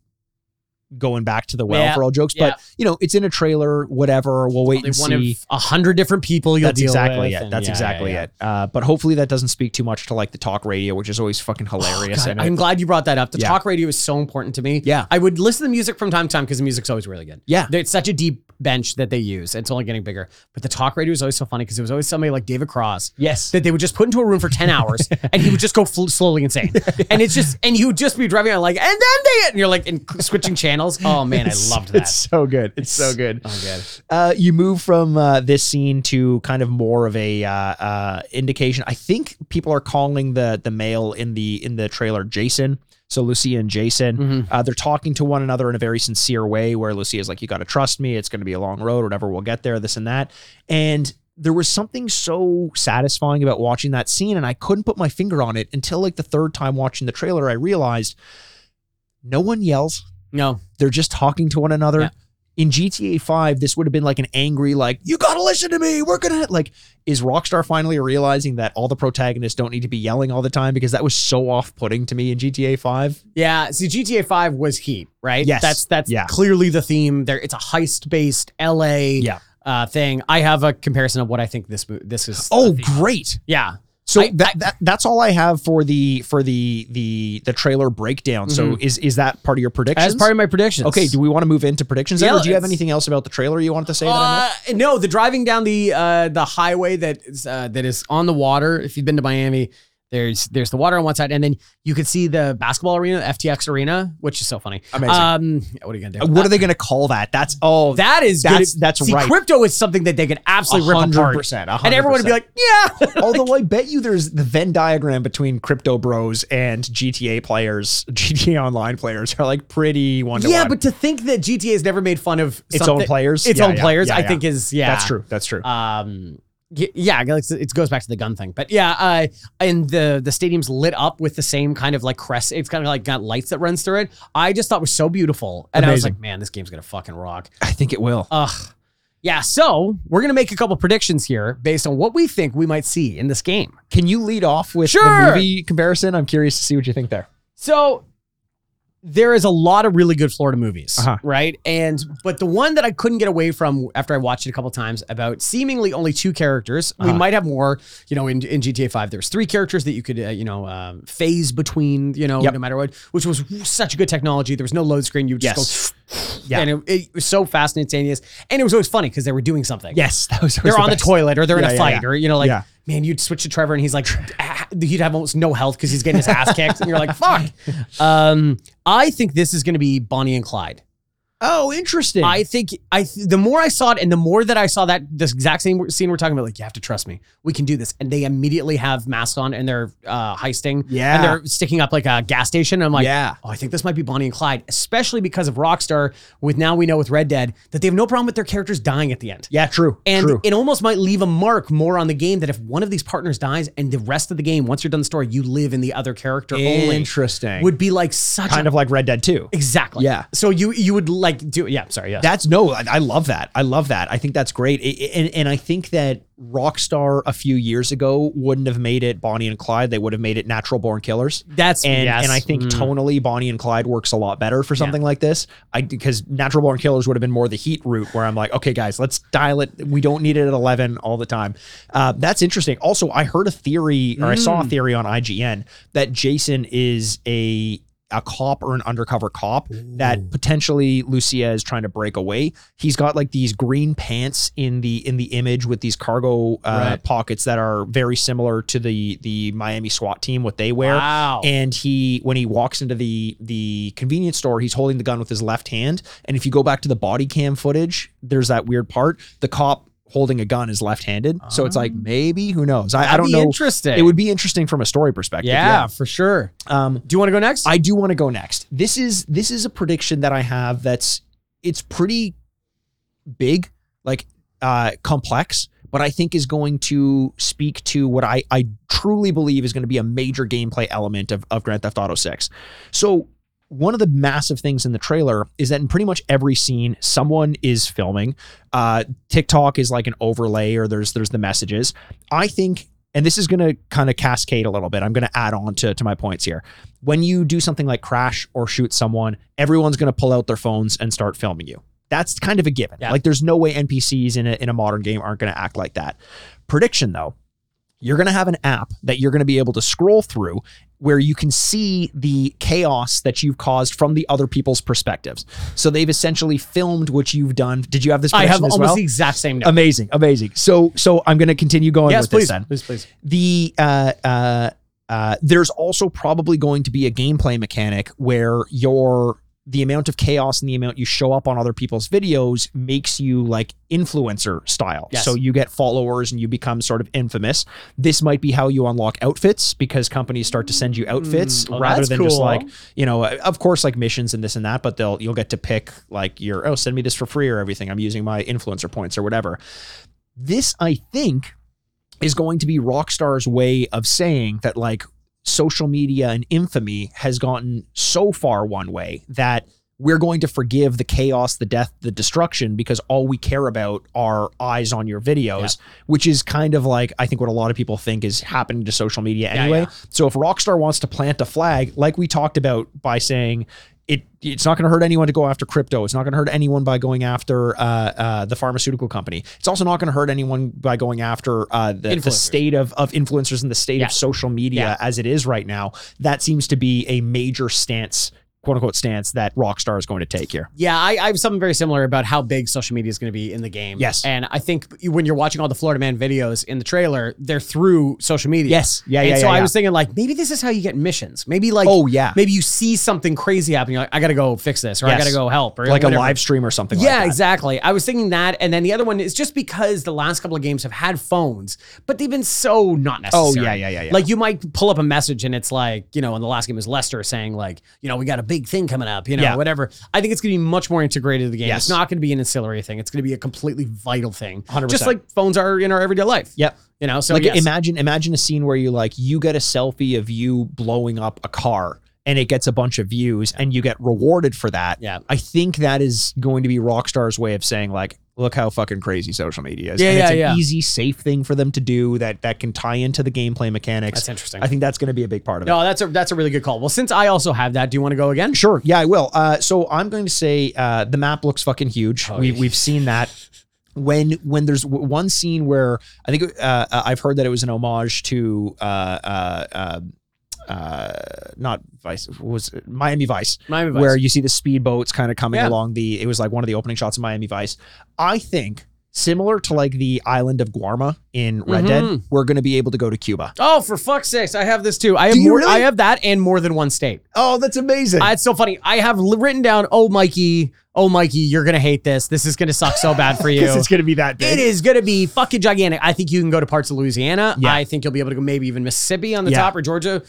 [SPEAKER 3] going back to the well
[SPEAKER 4] Yeah,
[SPEAKER 3] for all jokes.
[SPEAKER 4] yeah.
[SPEAKER 3] But you know, it's in a trailer. Whatever. We'll wait and see.
[SPEAKER 4] a hundred different people you'll
[SPEAKER 3] That's
[SPEAKER 4] deal
[SPEAKER 3] exactly
[SPEAKER 4] with.
[SPEAKER 3] it. That's
[SPEAKER 4] yeah,
[SPEAKER 3] exactly
[SPEAKER 4] yeah, yeah.
[SPEAKER 3] it. Uh, but hopefully that doesn't speak too much to like the talk radio, which is always fucking hilarious.
[SPEAKER 4] God, I'm glad you brought that up. The
[SPEAKER 3] Yeah.
[SPEAKER 4] talk radio is so important to me.
[SPEAKER 3] Yeah.
[SPEAKER 4] I would listen to the music from time to time because the music's always really good.
[SPEAKER 3] Yeah.
[SPEAKER 4] It's such a deep bench that they use. It's only getting bigger. But the talk radio is always so funny because it was always somebody like David Cross
[SPEAKER 3] yes,
[SPEAKER 4] that they would just put into a room for 10 hours and he would just go fl- slowly insane. And it's just, and you would just be driving on like, and then they, and you're like, and switching channels. Oh man, I loved that.
[SPEAKER 3] It's so good. It's, so good.
[SPEAKER 4] Oh, good.
[SPEAKER 3] Uh, you move from uh, this scene to kind of more of a uh, uh, indication. I think people are calling the the male in the in the trailer Jason. So Lucia and Jason,
[SPEAKER 4] Mhm.
[SPEAKER 3] uh, they're talking to one another in a very sincere way. Where Lucia's like, "You got to trust me. It's going to be a long road. Whatever, we'll get there. This and that." And there was something so satisfying about watching that scene, and I couldn't put my finger on it until like the third time watching the trailer. I realized no one yells.
[SPEAKER 4] No.
[SPEAKER 3] They're just talking to one another.
[SPEAKER 4] Yeah.
[SPEAKER 3] In GTA 5, this would have been like an angry, like, you gotta listen to me. We're gonna like, is Rockstar finally realizing that all the protagonists don't need to be yelling all the time? Because that was so off-putting to me in GTA 5.
[SPEAKER 4] Yeah, see, GTA Five was Heat, right?
[SPEAKER 3] Yes.
[SPEAKER 4] that's that's
[SPEAKER 3] Yeah.
[SPEAKER 4] clearly the theme. There, it's a heist-based LA.
[SPEAKER 3] Yeah.
[SPEAKER 4] uh, thing. I have a comparison of what I think this this is.
[SPEAKER 3] Oh, great.
[SPEAKER 4] yeah.
[SPEAKER 3] So
[SPEAKER 4] I-
[SPEAKER 3] that, that that's all I have for the for the the the trailer breakdown. So is is that part of your predictions?
[SPEAKER 4] As part of my predictions.
[SPEAKER 3] Okay, do we want to move into predictions? then,
[SPEAKER 4] Yeah,
[SPEAKER 3] or do you have anything else about the trailer you wanted to say that I?
[SPEAKER 4] Uh, no, the driving down the uh, the highway that is uh, that is on the water. If you've been to Miami, there's there's the water on one side, and then you could see the basketball arena, FTX arena, which is so funny.
[SPEAKER 3] Amazing.
[SPEAKER 4] Um, what are you gonna do?
[SPEAKER 3] What are they going to call that? That's oh
[SPEAKER 4] that is
[SPEAKER 3] That's-
[SPEAKER 4] good.
[SPEAKER 3] that's
[SPEAKER 4] see,
[SPEAKER 3] right.
[SPEAKER 4] Crypto is something that they can absolutely rip apart,
[SPEAKER 3] 100%,
[SPEAKER 4] and everyone would be like, "Yeah."
[SPEAKER 3] Although I bet you there's the Venn diagram between crypto bros and GTA players, GTA Online players are like pretty one to one.
[SPEAKER 4] yeah, but to think that GTA has never made fun of
[SPEAKER 3] Its own players?
[SPEAKER 4] its
[SPEAKER 3] Yeah,
[SPEAKER 4] own
[SPEAKER 3] yeah,
[SPEAKER 4] players,
[SPEAKER 3] yeah,
[SPEAKER 4] I think is yeah,
[SPEAKER 3] that's true. That's true.
[SPEAKER 4] um yeah it's- it goes back to the gun thing but yeah uh and the the stadium's lit up with the same kind of like crest it's kind of like got lights that runs through it i just thought it was so beautiful and i was like man this game's gonna fucking rock
[SPEAKER 3] I think it will.
[SPEAKER 4] ugh yeah so we're gonna make a couple predictions here based on what we think we might see in this game
[SPEAKER 3] Can you lead off with
[SPEAKER 4] Sure.
[SPEAKER 3] the movie comparison? I'm curious to see what you think there.
[SPEAKER 4] So there is a lot of really good Florida movies,
[SPEAKER 3] Uh-huh.
[SPEAKER 4] right? And but the one that I couldn't get away from after I watched it a couple times about seemingly only two characters. We
[SPEAKER 3] Uh-huh.
[SPEAKER 4] might have more, you know. In, in GTA Five, there's three characters that you could, uh, you know, um, phase between, you know,
[SPEAKER 3] Yep.
[SPEAKER 4] no matter what. Which was such good technology. There was no load screen. You would just
[SPEAKER 3] Yes.
[SPEAKER 4] go,
[SPEAKER 3] Yeah.
[SPEAKER 4] and it, it was so fast and instantaneous. And it was always funny because they were doing something.
[SPEAKER 3] Yes, that was.
[SPEAKER 4] They're on the toilet or they're in a
[SPEAKER 3] yeah,
[SPEAKER 4] fight
[SPEAKER 3] yeah.
[SPEAKER 4] or you know like
[SPEAKER 3] Yeah.
[SPEAKER 4] man you'd switch to Trevor and he's like he'd have almost no health because he's getting his ass kicked and you're like fuck. Um, I think this is going to be Bonnie and Clyde.
[SPEAKER 3] Oh, interesting.
[SPEAKER 4] I think I th- the more I saw it and the more that I saw that this exact same scene we're talking about like you have to trust me we can do this and they immediately have masks on and they're uh, heisting
[SPEAKER 3] Yeah.
[SPEAKER 4] and they're sticking up like a gas station and I'm like
[SPEAKER 3] Yeah.
[SPEAKER 4] oh I think this might be Bonnie and Clyde especially because of Rockstar with now we know with Red Dead that they have no problem with their characters dying at the end
[SPEAKER 3] yeah, true.
[SPEAKER 4] and
[SPEAKER 3] true.
[SPEAKER 4] it almost might leave a mark more on the game that if one of these partners dies and the rest of the game, once you're done the story, you live in the other character only,
[SPEAKER 3] Interesting.
[SPEAKER 4] would be like such
[SPEAKER 3] kind
[SPEAKER 4] a,
[SPEAKER 3] of like Red Dead 2.
[SPEAKER 4] exactly.
[SPEAKER 3] Yeah.
[SPEAKER 4] So you you would like do yeah. Sorry. Yeah.
[SPEAKER 3] That's no, I, I love that. I love that. I think that's great. I- I- and and I think that Rockstar a few years ago wouldn't have made it Bonnie and Clyde. They would have made it Natural Born Killers.
[SPEAKER 4] That's
[SPEAKER 3] And
[SPEAKER 4] yes.
[SPEAKER 3] and I think
[SPEAKER 4] Mm.
[SPEAKER 3] tonally Bonnie and Clyde works a lot better for something like this. I because Natural Born Killers would have been more the heat route where I'm like, okay, guys, let's dial it. We don't need it at 11 all the time. Uh, that's interesting. Also, I heard a theory or I saw a
[SPEAKER 4] Mm.
[SPEAKER 3] theory on IGN that Jason is a a cop or an undercover cop that potentially Lucia is trying to break away. He's got like these green pants in the in the image with these cargo uh,
[SPEAKER 4] Right.
[SPEAKER 3] pockets that are very similar to the the Miami SWAT team what they wear.
[SPEAKER 4] Wow.
[SPEAKER 3] And he when he walks into the the convenience store, he's holding the gun with his left hand. And if you go back to the body cam footage, there's that weird part. The cop holding a gun is left-handed. So it's like maybe who knows? I, I
[SPEAKER 4] That'd
[SPEAKER 3] don't
[SPEAKER 4] be
[SPEAKER 3] know.
[SPEAKER 4] interesting.
[SPEAKER 3] It would be interesting from a story perspective.
[SPEAKER 4] yeah, for sure.
[SPEAKER 3] Um,
[SPEAKER 4] Do you want to go next?
[SPEAKER 3] I do want to go next. This is this is a prediction that I have that's it's pretty big, like uh complex, but I think is going to speak to what I I truly believe is going to be a major gameplay element of, of Grand Theft Auto 6. So one of the massive things in the trailer is that in pretty much every scene, someone is filming. Uh, TikTok is like an overlay, or there's there's the messages. I think, and this is going to kind of cascade a little bit. I'm going to add on to to my points here. When you do something like crash or shoot someone, everyone's going to pull out their phones and start filming you. That's kind of a given.
[SPEAKER 4] Yeah.
[SPEAKER 3] Like there's no way NPCs in a in a modern game aren't going to act like that. Prediction though, you're going to have an app that you're going to be able to scroll through where you can see the chaos that you've caused from the other people's perspectives. So they've essentially filmed what you've done. Did you have this
[SPEAKER 4] I have almost
[SPEAKER 3] well?
[SPEAKER 4] the exact same note.
[SPEAKER 3] Amazing, amazing. So so I'm going to continue going
[SPEAKER 4] yes,
[SPEAKER 3] with
[SPEAKER 4] please,
[SPEAKER 3] this then
[SPEAKER 4] please, please.
[SPEAKER 3] the uh, uh, uh, there's also probably going to be a gameplay mechanic where your the amount of chaos and the amount you show up on other people's videos makes you like influencer style.
[SPEAKER 4] Yes.
[SPEAKER 3] So you get followers and you become sort of infamous. This might be how you unlock outfits because companies start to send you outfits
[SPEAKER 4] Mm, oh,
[SPEAKER 3] rather
[SPEAKER 4] that's
[SPEAKER 3] than just like, you know, of course like missions and this and that, but they'll you'll get to pick like your oh, send me this for free or everything. I'm using my influencer points or whatever. This I think is going to be Rockstar's way of saying that like social media and infamy has gotten so far one way that we're going to forgive the chaos, the death, the destruction because all we care about are eyes on your videos, which is kind of like I think what a lot of people think is happening to social media
[SPEAKER 4] Yeah,
[SPEAKER 3] anyway.
[SPEAKER 4] yeah.
[SPEAKER 3] So if Rockstar wants to plant a flag, like we talked about by saying it it's not going to hurt anyone to go after crypto. It's not going to hurt anyone by going after uh, uh, the pharmaceutical company. It's also not going to hurt anyone by going after uh, the, the state of, of influencers and the state
[SPEAKER 4] Yeah.
[SPEAKER 3] of social media
[SPEAKER 4] Yeah.
[SPEAKER 3] as it is right now. That seems to be a major stance, quote unquote stance that Rockstar is going to take here.
[SPEAKER 4] Yeah, I, I have something very similar about how big social media is going to be in the game.
[SPEAKER 3] Yes.
[SPEAKER 4] and I think when you're watching all the Florida Man videos in the trailer, they're through social media.
[SPEAKER 3] Yes. Yeah,
[SPEAKER 4] and
[SPEAKER 3] yeah,
[SPEAKER 4] so
[SPEAKER 3] yeah,
[SPEAKER 4] I
[SPEAKER 3] yeah.
[SPEAKER 4] was thinking like maybe this is how you get missions. Maybe like
[SPEAKER 3] Oh, yeah.
[SPEAKER 4] maybe you see something crazy happening. You're like I got to go fix this or I got to go help or
[SPEAKER 3] Like a live stream or something like
[SPEAKER 4] Yeah,
[SPEAKER 3] that.
[SPEAKER 4] exactly. I was thinking that, and then the other one is just because the last couple of games have had phones, but they've been so not necessary.
[SPEAKER 3] Oh, yeah, yeah, yeah, yeah.
[SPEAKER 4] Like you might pull up a message and it's like, you know, in the last game is Lester saying like, you know, we got a big thing coming up, you know,
[SPEAKER 3] Yeah.
[SPEAKER 4] whatever. I think it's going to be much more integrated to the game.
[SPEAKER 3] Yes.
[SPEAKER 4] It's not going to be an ancillary thing. It's going to be a completely vital thing,
[SPEAKER 3] 100%.
[SPEAKER 4] just like phones are in our everyday life.
[SPEAKER 3] Yep.
[SPEAKER 4] You know, so
[SPEAKER 3] like
[SPEAKER 4] yes.
[SPEAKER 3] imagine imagine a scene where you like you get a selfie of you blowing up a car and it gets a bunch of views and you get rewarded for that.
[SPEAKER 4] Yeah.
[SPEAKER 3] I think that is going to be Rockstar's way of saying like look how fucking crazy social media is.
[SPEAKER 4] Yeah,
[SPEAKER 3] and it's
[SPEAKER 4] yeah,
[SPEAKER 3] an
[SPEAKER 4] yeah.
[SPEAKER 3] easy safe thing for them to do that that can tie into the gameplay mechanics.
[SPEAKER 4] That's interesting.
[SPEAKER 3] I think that's going to be a big part of it.
[SPEAKER 4] no, that's a that's a really good call. Well, since I also have that, do you want to go again?
[SPEAKER 3] Sure. Yeah, I will. Uh, so I'm going to say uh, the map looks fucking huge.
[SPEAKER 4] Oh,
[SPEAKER 3] we,
[SPEAKER 4] yeah.
[SPEAKER 3] we've seen that. When when there's w- one scene where I think uh, uh, I've heard that it was an homage to uh, not Vice was? Miami Vice,
[SPEAKER 4] Miami Vice.
[SPEAKER 3] where you see the speedboats kind of coming
[SPEAKER 4] Yeah.
[SPEAKER 3] along the. It was like one of the opening shots of Miami Vice. I think similar to like the island of Guarma in Red Dead,
[SPEAKER 4] Mhm.
[SPEAKER 3] we're going to be able to go to Cuba.
[SPEAKER 4] Oh, for fuck's sakes! I have this too. I have
[SPEAKER 3] Do you
[SPEAKER 4] more.
[SPEAKER 3] really?
[SPEAKER 4] I have that and more than one state.
[SPEAKER 3] Oh, that's amazing.
[SPEAKER 4] Uh, it's so funny. I have written down, "Oh, Mikey, oh, Mikey, you're gonna hate this. This is gonna suck so bad for you."
[SPEAKER 3] It's going to be that big.
[SPEAKER 4] It is gonna be fucking gigantic. I think you can go to parts of Louisiana.
[SPEAKER 3] Yeah.
[SPEAKER 4] I think you'll be able to go maybe even Mississippi on the
[SPEAKER 3] Yeah.
[SPEAKER 4] top or Georgia.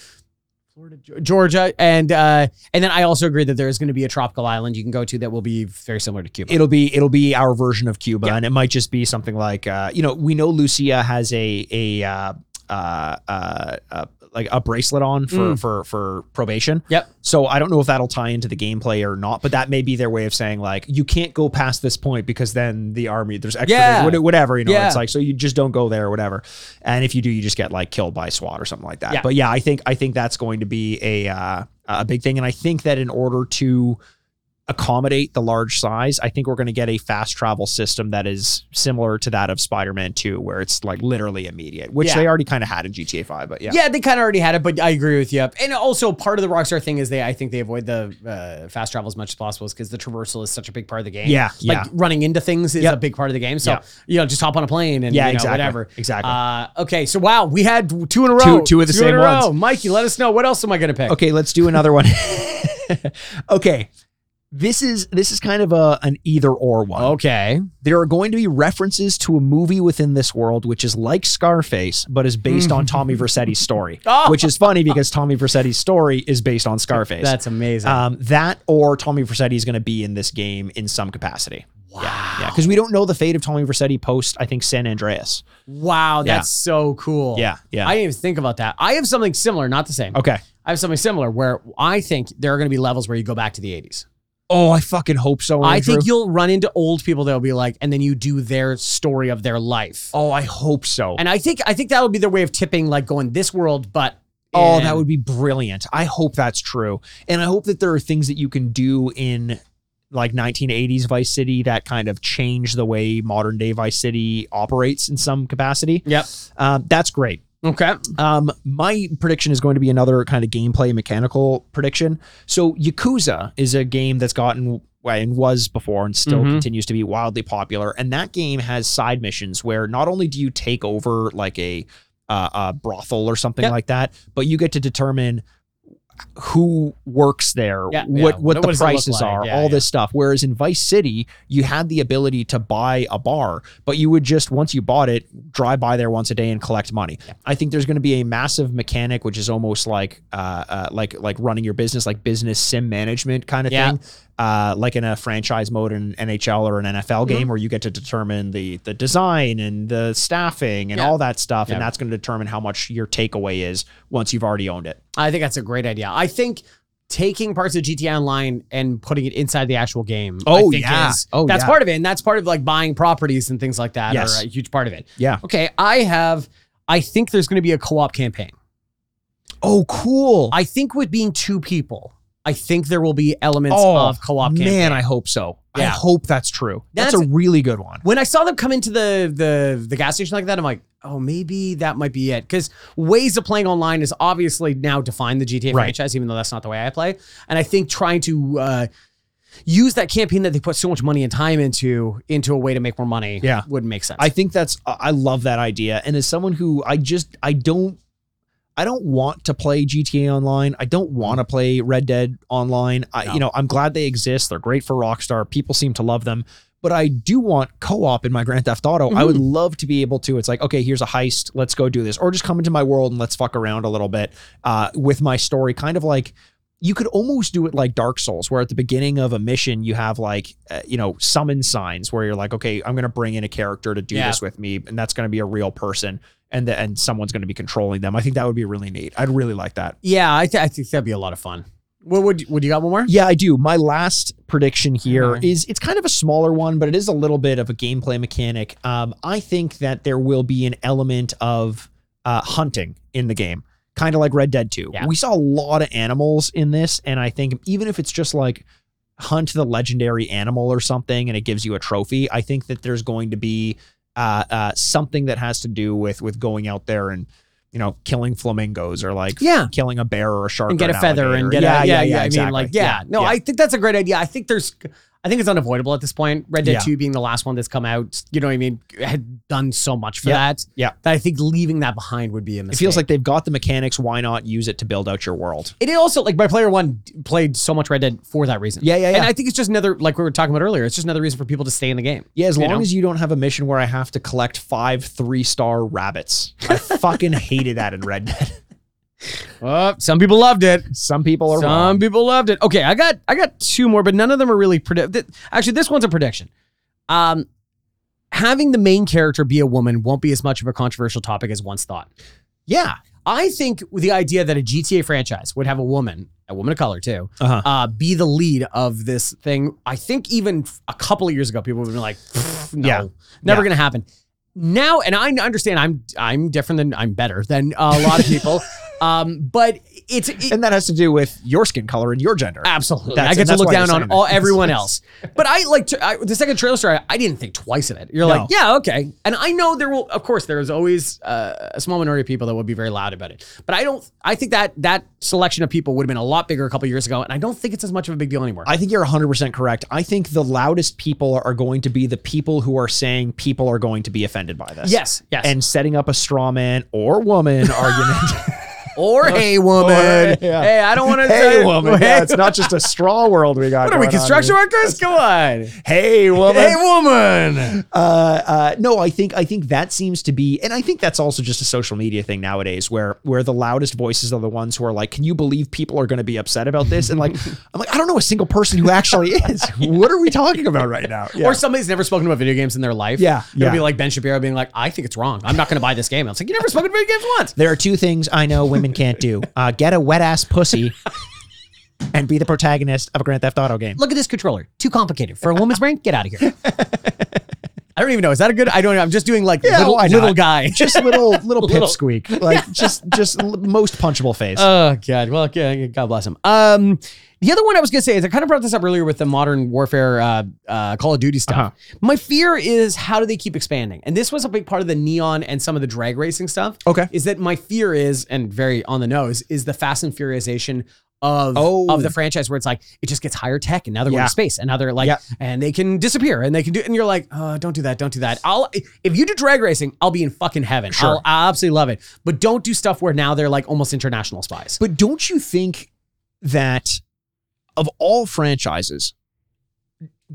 [SPEAKER 4] Florida, Georgia, and uh, and then I also agree that there is going to be a tropical island you can go to that will be very similar to Cuba.
[SPEAKER 3] it'll be it'll be our version of Cuba,
[SPEAKER 4] Yeah.
[SPEAKER 3] and it might just be something like uh, you know we know Lucia has a a uh, uh, uh, uh, like a bracelet on for
[SPEAKER 4] Mm.
[SPEAKER 3] for for probation.
[SPEAKER 4] Yep.
[SPEAKER 3] So I don't know if that'll tie into the gameplay or not, but that may be their way of saying like you can't go past this point because then the army there's extra
[SPEAKER 4] Yeah.
[SPEAKER 3] whatever you know
[SPEAKER 4] Yeah.
[SPEAKER 3] it's like so you just don't go there or whatever, and if you do you just get like killed by SWAT or something like that.
[SPEAKER 4] Yeah.
[SPEAKER 3] But yeah, I think I think that's going to be a uh, a big thing, and I think that in order to accommodate the large size, I think we're going to get a fast travel system that is similar to that of Spider-Man 2, where it's like literally immediate, which
[SPEAKER 4] Yeah.
[SPEAKER 3] they already kind of had in GTA 5. But yeah,
[SPEAKER 4] Yeah, they kind of already had it, but I agree with you. And also, part of the Rockstar thing is they, I think, they avoid the uh, fast travel as much as possible, because the traversal is such a big part of the game.
[SPEAKER 3] Yeah,
[SPEAKER 4] like
[SPEAKER 3] yeah.
[SPEAKER 4] running into things is
[SPEAKER 3] Yep.
[SPEAKER 4] a big part of the game. So you know, just hop on a plane and
[SPEAKER 3] Yeah,
[SPEAKER 4] you know,
[SPEAKER 3] exactly.
[SPEAKER 4] whatever.
[SPEAKER 3] Exactly.
[SPEAKER 4] Uh, okay, so wow, we had two in a row.
[SPEAKER 3] Two- two of the
[SPEAKER 4] in
[SPEAKER 3] same ones.
[SPEAKER 4] Mikey, let us know what else am I going to pick?
[SPEAKER 3] Okay, let's do another one. okay. This is this is kind of a an either or one.
[SPEAKER 4] Okay.
[SPEAKER 3] There are going to be references to a movie within this world which is like Scarface but is based on Tommy Vercetti's story,
[SPEAKER 4] Oh.
[SPEAKER 3] which is funny because Tommy Vercetti's story is based on Scarface.
[SPEAKER 4] That's amazing.
[SPEAKER 3] Um, that or Tommy Vercetti is going to be in this game in some capacity. Wow. Yeah, because we don't know the fate of Tommy Vercetti post, I think, San Andreas.
[SPEAKER 4] wow,
[SPEAKER 3] yeah.
[SPEAKER 4] that's so cool.
[SPEAKER 3] Yeah, yeah.
[SPEAKER 4] I didn't even think about that. I have something similar, not the same.
[SPEAKER 3] Okay.
[SPEAKER 4] I have something similar where I think there are going to be levels where you go back to the 80s.
[SPEAKER 3] Oh, I fucking hope so.
[SPEAKER 4] I think you'll run into old people that'll be like, and then you do their story of their life.
[SPEAKER 3] Oh, I hope so.
[SPEAKER 4] And I think I think that would be their way of tipping, like going this world, but
[SPEAKER 3] Oh, that would be brilliant. I hope that's true. And I hope that there are things that you can do in like 1980s Vice City that kind of change the way modern day Vice City operates in some capacity.
[SPEAKER 4] Yep.
[SPEAKER 3] Um, that's great.
[SPEAKER 4] Okay.
[SPEAKER 3] Um, my prediction is going to be another kind of gameplay mechanical prediction. So Yakuza is a game that's gotten and was before and still
[SPEAKER 4] Mhm.
[SPEAKER 3] continues to be wildly popular. And that game has side missions where not only do you take over like a uh, a brothel or something
[SPEAKER 4] Yep.
[SPEAKER 3] like that, but you get to determine who works there,
[SPEAKER 4] Yeah,
[SPEAKER 3] what
[SPEAKER 4] yeah.
[SPEAKER 3] what the prices
[SPEAKER 4] like?
[SPEAKER 3] are,
[SPEAKER 4] Yeah,
[SPEAKER 3] all this stuff. Whereas in Vice City, you had the ability to buy a bar, but you would just once you bought it, drive by there once a day and collect money. I think there's going to be a massive mechanic, which is almost like uh, uh like like running your business, like business sim management kind of thing. Uh, like in a franchise mode in an NHL or an NFL
[SPEAKER 4] Mm-hmm.
[SPEAKER 3] game, where you get to determine the the design and the staffing and
[SPEAKER 4] Yeah.
[SPEAKER 3] all that stuff,
[SPEAKER 4] Yeah.
[SPEAKER 3] and that's going to determine how much your takeaway is once you've already owned it.
[SPEAKER 4] I think that's a great idea. I think taking parts of GTA Online and putting it inside the actual game. I
[SPEAKER 3] Oh,
[SPEAKER 4] think
[SPEAKER 3] yeah.
[SPEAKER 4] is-
[SPEAKER 3] Oh,
[SPEAKER 4] that's
[SPEAKER 3] yeah.
[SPEAKER 4] part of it, and that's part of like buying properties and things like that
[SPEAKER 3] Yes.
[SPEAKER 4] are a huge part of it.
[SPEAKER 3] Yeah.
[SPEAKER 4] Okay, I have. I think there's going to be a co-op campaign.
[SPEAKER 3] Oh, cool.
[SPEAKER 4] I think with being two people, I think there will be elements
[SPEAKER 3] Oh,
[SPEAKER 4] of co-op.
[SPEAKER 3] man,
[SPEAKER 4] campaign.
[SPEAKER 3] I hope so. I hope that's true. That's,
[SPEAKER 4] That's-
[SPEAKER 3] a really good one.
[SPEAKER 4] when I saw them come into the the the gas station like that, I'm like, oh, maybe that might be it. Because ways of playing online is obviously now defined the GTA
[SPEAKER 3] Right.
[SPEAKER 4] franchise, even though that's not the way I play. And I think trying to uh, use that campaign that they put so much money and time into into a way to make more money,
[SPEAKER 3] Yeah.
[SPEAKER 4] wouldn't make sense.
[SPEAKER 3] I think that's I love that idea. And as someone who I just I don't I don't want to play GTA online. I don't want to play Red Dead online. I,
[SPEAKER 4] No.
[SPEAKER 3] You know, I'm glad they exist. They're great for Rockstar. People seem to love them. But I do want co-op in my Grand Theft Auto. I would love to be able to. It's like, okay, here's a heist. Let's go do this, or just come into my world and let's fuck around a little bit uh, with my story. Kind of like you could almost do it like Dark Souls, where at the beginning of a mission you have like uh, you know summon signs where you're like, okay, I'm gonna bring in a character to do
[SPEAKER 4] Yeah.
[SPEAKER 3] this with me, and that's gonna be a real person, and the, and someone's gonna be controlling them. I think that would be really neat. I'd really like that.
[SPEAKER 4] yeah, I, th- I think that'd be a lot of fun. What would would you got one more?
[SPEAKER 3] Yeah, I do. My last prediction here is it's kind of a smaller one, but it is a little bit of a gameplay mechanic. Um, I think that there will be an element of uh, hunting in the game, kind of like Red Dead 2.
[SPEAKER 4] Yeah.
[SPEAKER 3] We saw a lot of animals in this, and I think even if it's just like hunt the legendary animal or something and it gives you a trophy, I think that there's going to be uh, uh, something that has to do with with going out there and you know killing flamingos or like
[SPEAKER 4] Yeah.
[SPEAKER 3] killing a bear or a shark
[SPEAKER 4] and get a
[SPEAKER 3] an
[SPEAKER 4] feather and
[SPEAKER 3] alligator.
[SPEAKER 4] get a, yeah, yeah, I
[SPEAKER 3] exactly.
[SPEAKER 4] mean, like, yeah, no, I think that's a great idea. I think there's, I think it's unavoidable at this point. Red Dead
[SPEAKER 3] Yeah.
[SPEAKER 4] 2 being the last one that's come out, you know what I mean, had done so much for
[SPEAKER 3] Yeah.
[SPEAKER 4] that.
[SPEAKER 3] Yeah.
[SPEAKER 4] That I think leaving that behind would be a
[SPEAKER 3] It feels like they've got the mechanics. Why not use it to build out your world?
[SPEAKER 4] it also, like, my player one played so much Red Dead for that reason.
[SPEAKER 3] Yeah, yeah, yeah. And.
[SPEAKER 4] I think it's just another, like we were talking about earlier, it's just another reason for people to stay in the game.
[SPEAKER 3] Yeah, as long
[SPEAKER 4] know?
[SPEAKER 3] as you don't have a mission where I have to collect five three star rabbits. I fucking hated that in Red Dead.
[SPEAKER 4] Oh, some people loved it.
[SPEAKER 3] Some people are
[SPEAKER 4] Some
[SPEAKER 3] wrong.
[SPEAKER 4] people loved it. Okay, I got I got two more, but none of them are really predict. Actually, this one's a prediction. Um, having the main character be a woman won't be as much of a controversial topic as once thought.
[SPEAKER 3] Yeah.
[SPEAKER 4] I think the idea that a GTA franchise would have a woman, a woman of color too,
[SPEAKER 3] Uh-huh.
[SPEAKER 4] uh, be the lead of this thing. I think even a couple of years ago, people would have been like, "Pfft, "No,
[SPEAKER 3] Yeah.
[SPEAKER 4] never
[SPEAKER 3] Yeah.
[SPEAKER 4] going to happen." Now, and I understand, I'm I'm different than I'm better than a lot of people, um, but it's it,
[SPEAKER 3] And that has to do with your skin color and your gender.
[SPEAKER 4] Absolutely.
[SPEAKER 3] That's-
[SPEAKER 4] I get to look down on all everyone else. But I like to, I, the second trailer story, I didn't think twice of it. You're
[SPEAKER 3] No.
[SPEAKER 4] like, yeah, okay. And I know there will, of course, there is always uh, a small minority of people that would be very loud about it. But I don't, I think that that selection of people would have been a lot bigger a couple years ago. And I don't think it's as much of a big deal anymore.
[SPEAKER 3] I think you're 100% correct. I think the loudest people are going to be the people who are saying people are going to be offended by this.
[SPEAKER 4] yes, yes.
[SPEAKER 3] And setting up a straw man or woman argument.
[SPEAKER 4] Or hey, woman.
[SPEAKER 3] Or, yeah.
[SPEAKER 4] Hey, I don't want to
[SPEAKER 3] hey, woman. Yeah, it's not just a straw world we got.
[SPEAKER 4] What are we, construction workers? Come on.
[SPEAKER 3] Hey, woman.
[SPEAKER 4] Hey, woman.
[SPEAKER 3] uh, uh, no, I think I think that seems to be, and I think that's also just a social media thing nowadays, where where the loudest voices are the ones who are like, "Can you believe people are going to be upset about this?" And like, I'm like, I don't know a single person who actually is. what are we talking about right now? Yeah.
[SPEAKER 4] Or somebody's never spoken about video games in their life.
[SPEAKER 3] Yeah,
[SPEAKER 4] It'll
[SPEAKER 3] yeah.
[SPEAKER 4] be like Ben Shapiro being like, I think it's wrong. I'm not going to buy this game. I was like, you never spoken about video games once.
[SPEAKER 3] there are two things I know women can't do: uh, get a wet ass pussy, and be the protagonist of a Grand Theft Auto game.
[SPEAKER 4] Look at this controller. Too complicated. For a woman's brain, get out of here. I don't even know. Is that a good? I don't know. I'm just doing like
[SPEAKER 3] Yeah,
[SPEAKER 4] little,
[SPEAKER 3] why not?
[SPEAKER 4] little guy.
[SPEAKER 3] Just little little pipsqueak, like just just l- most punchable face.
[SPEAKER 4] Oh God. Well, yeah, God bless him. Um, the other one I was gonna say is I kind of brought this up earlier with the modern warfare, uh, uh, Call of Duty stuff.
[SPEAKER 3] Uh-huh.
[SPEAKER 4] My fear is how do they keep expanding? And this was a big part of the neon and some of the drag racing stuff.
[SPEAKER 3] Okay.
[SPEAKER 4] Is that my fear is, and very on the nose, is the Fast and Furiousation of
[SPEAKER 3] Oh.
[SPEAKER 4] of the oh. franchise where it's like it just gets higher tech and now they're going to space and now they're like
[SPEAKER 3] Yeah.
[SPEAKER 4] and they can disappear and they can do and you're like oh don't do that don't do that I'll if you do drag racing I'll be in fucking heaven
[SPEAKER 3] Sure.
[SPEAKER 4] I'll absolutely love it but don't do stuff where now they're like almost international spies
[SPEAKER 3] But don't you think that of all franchises,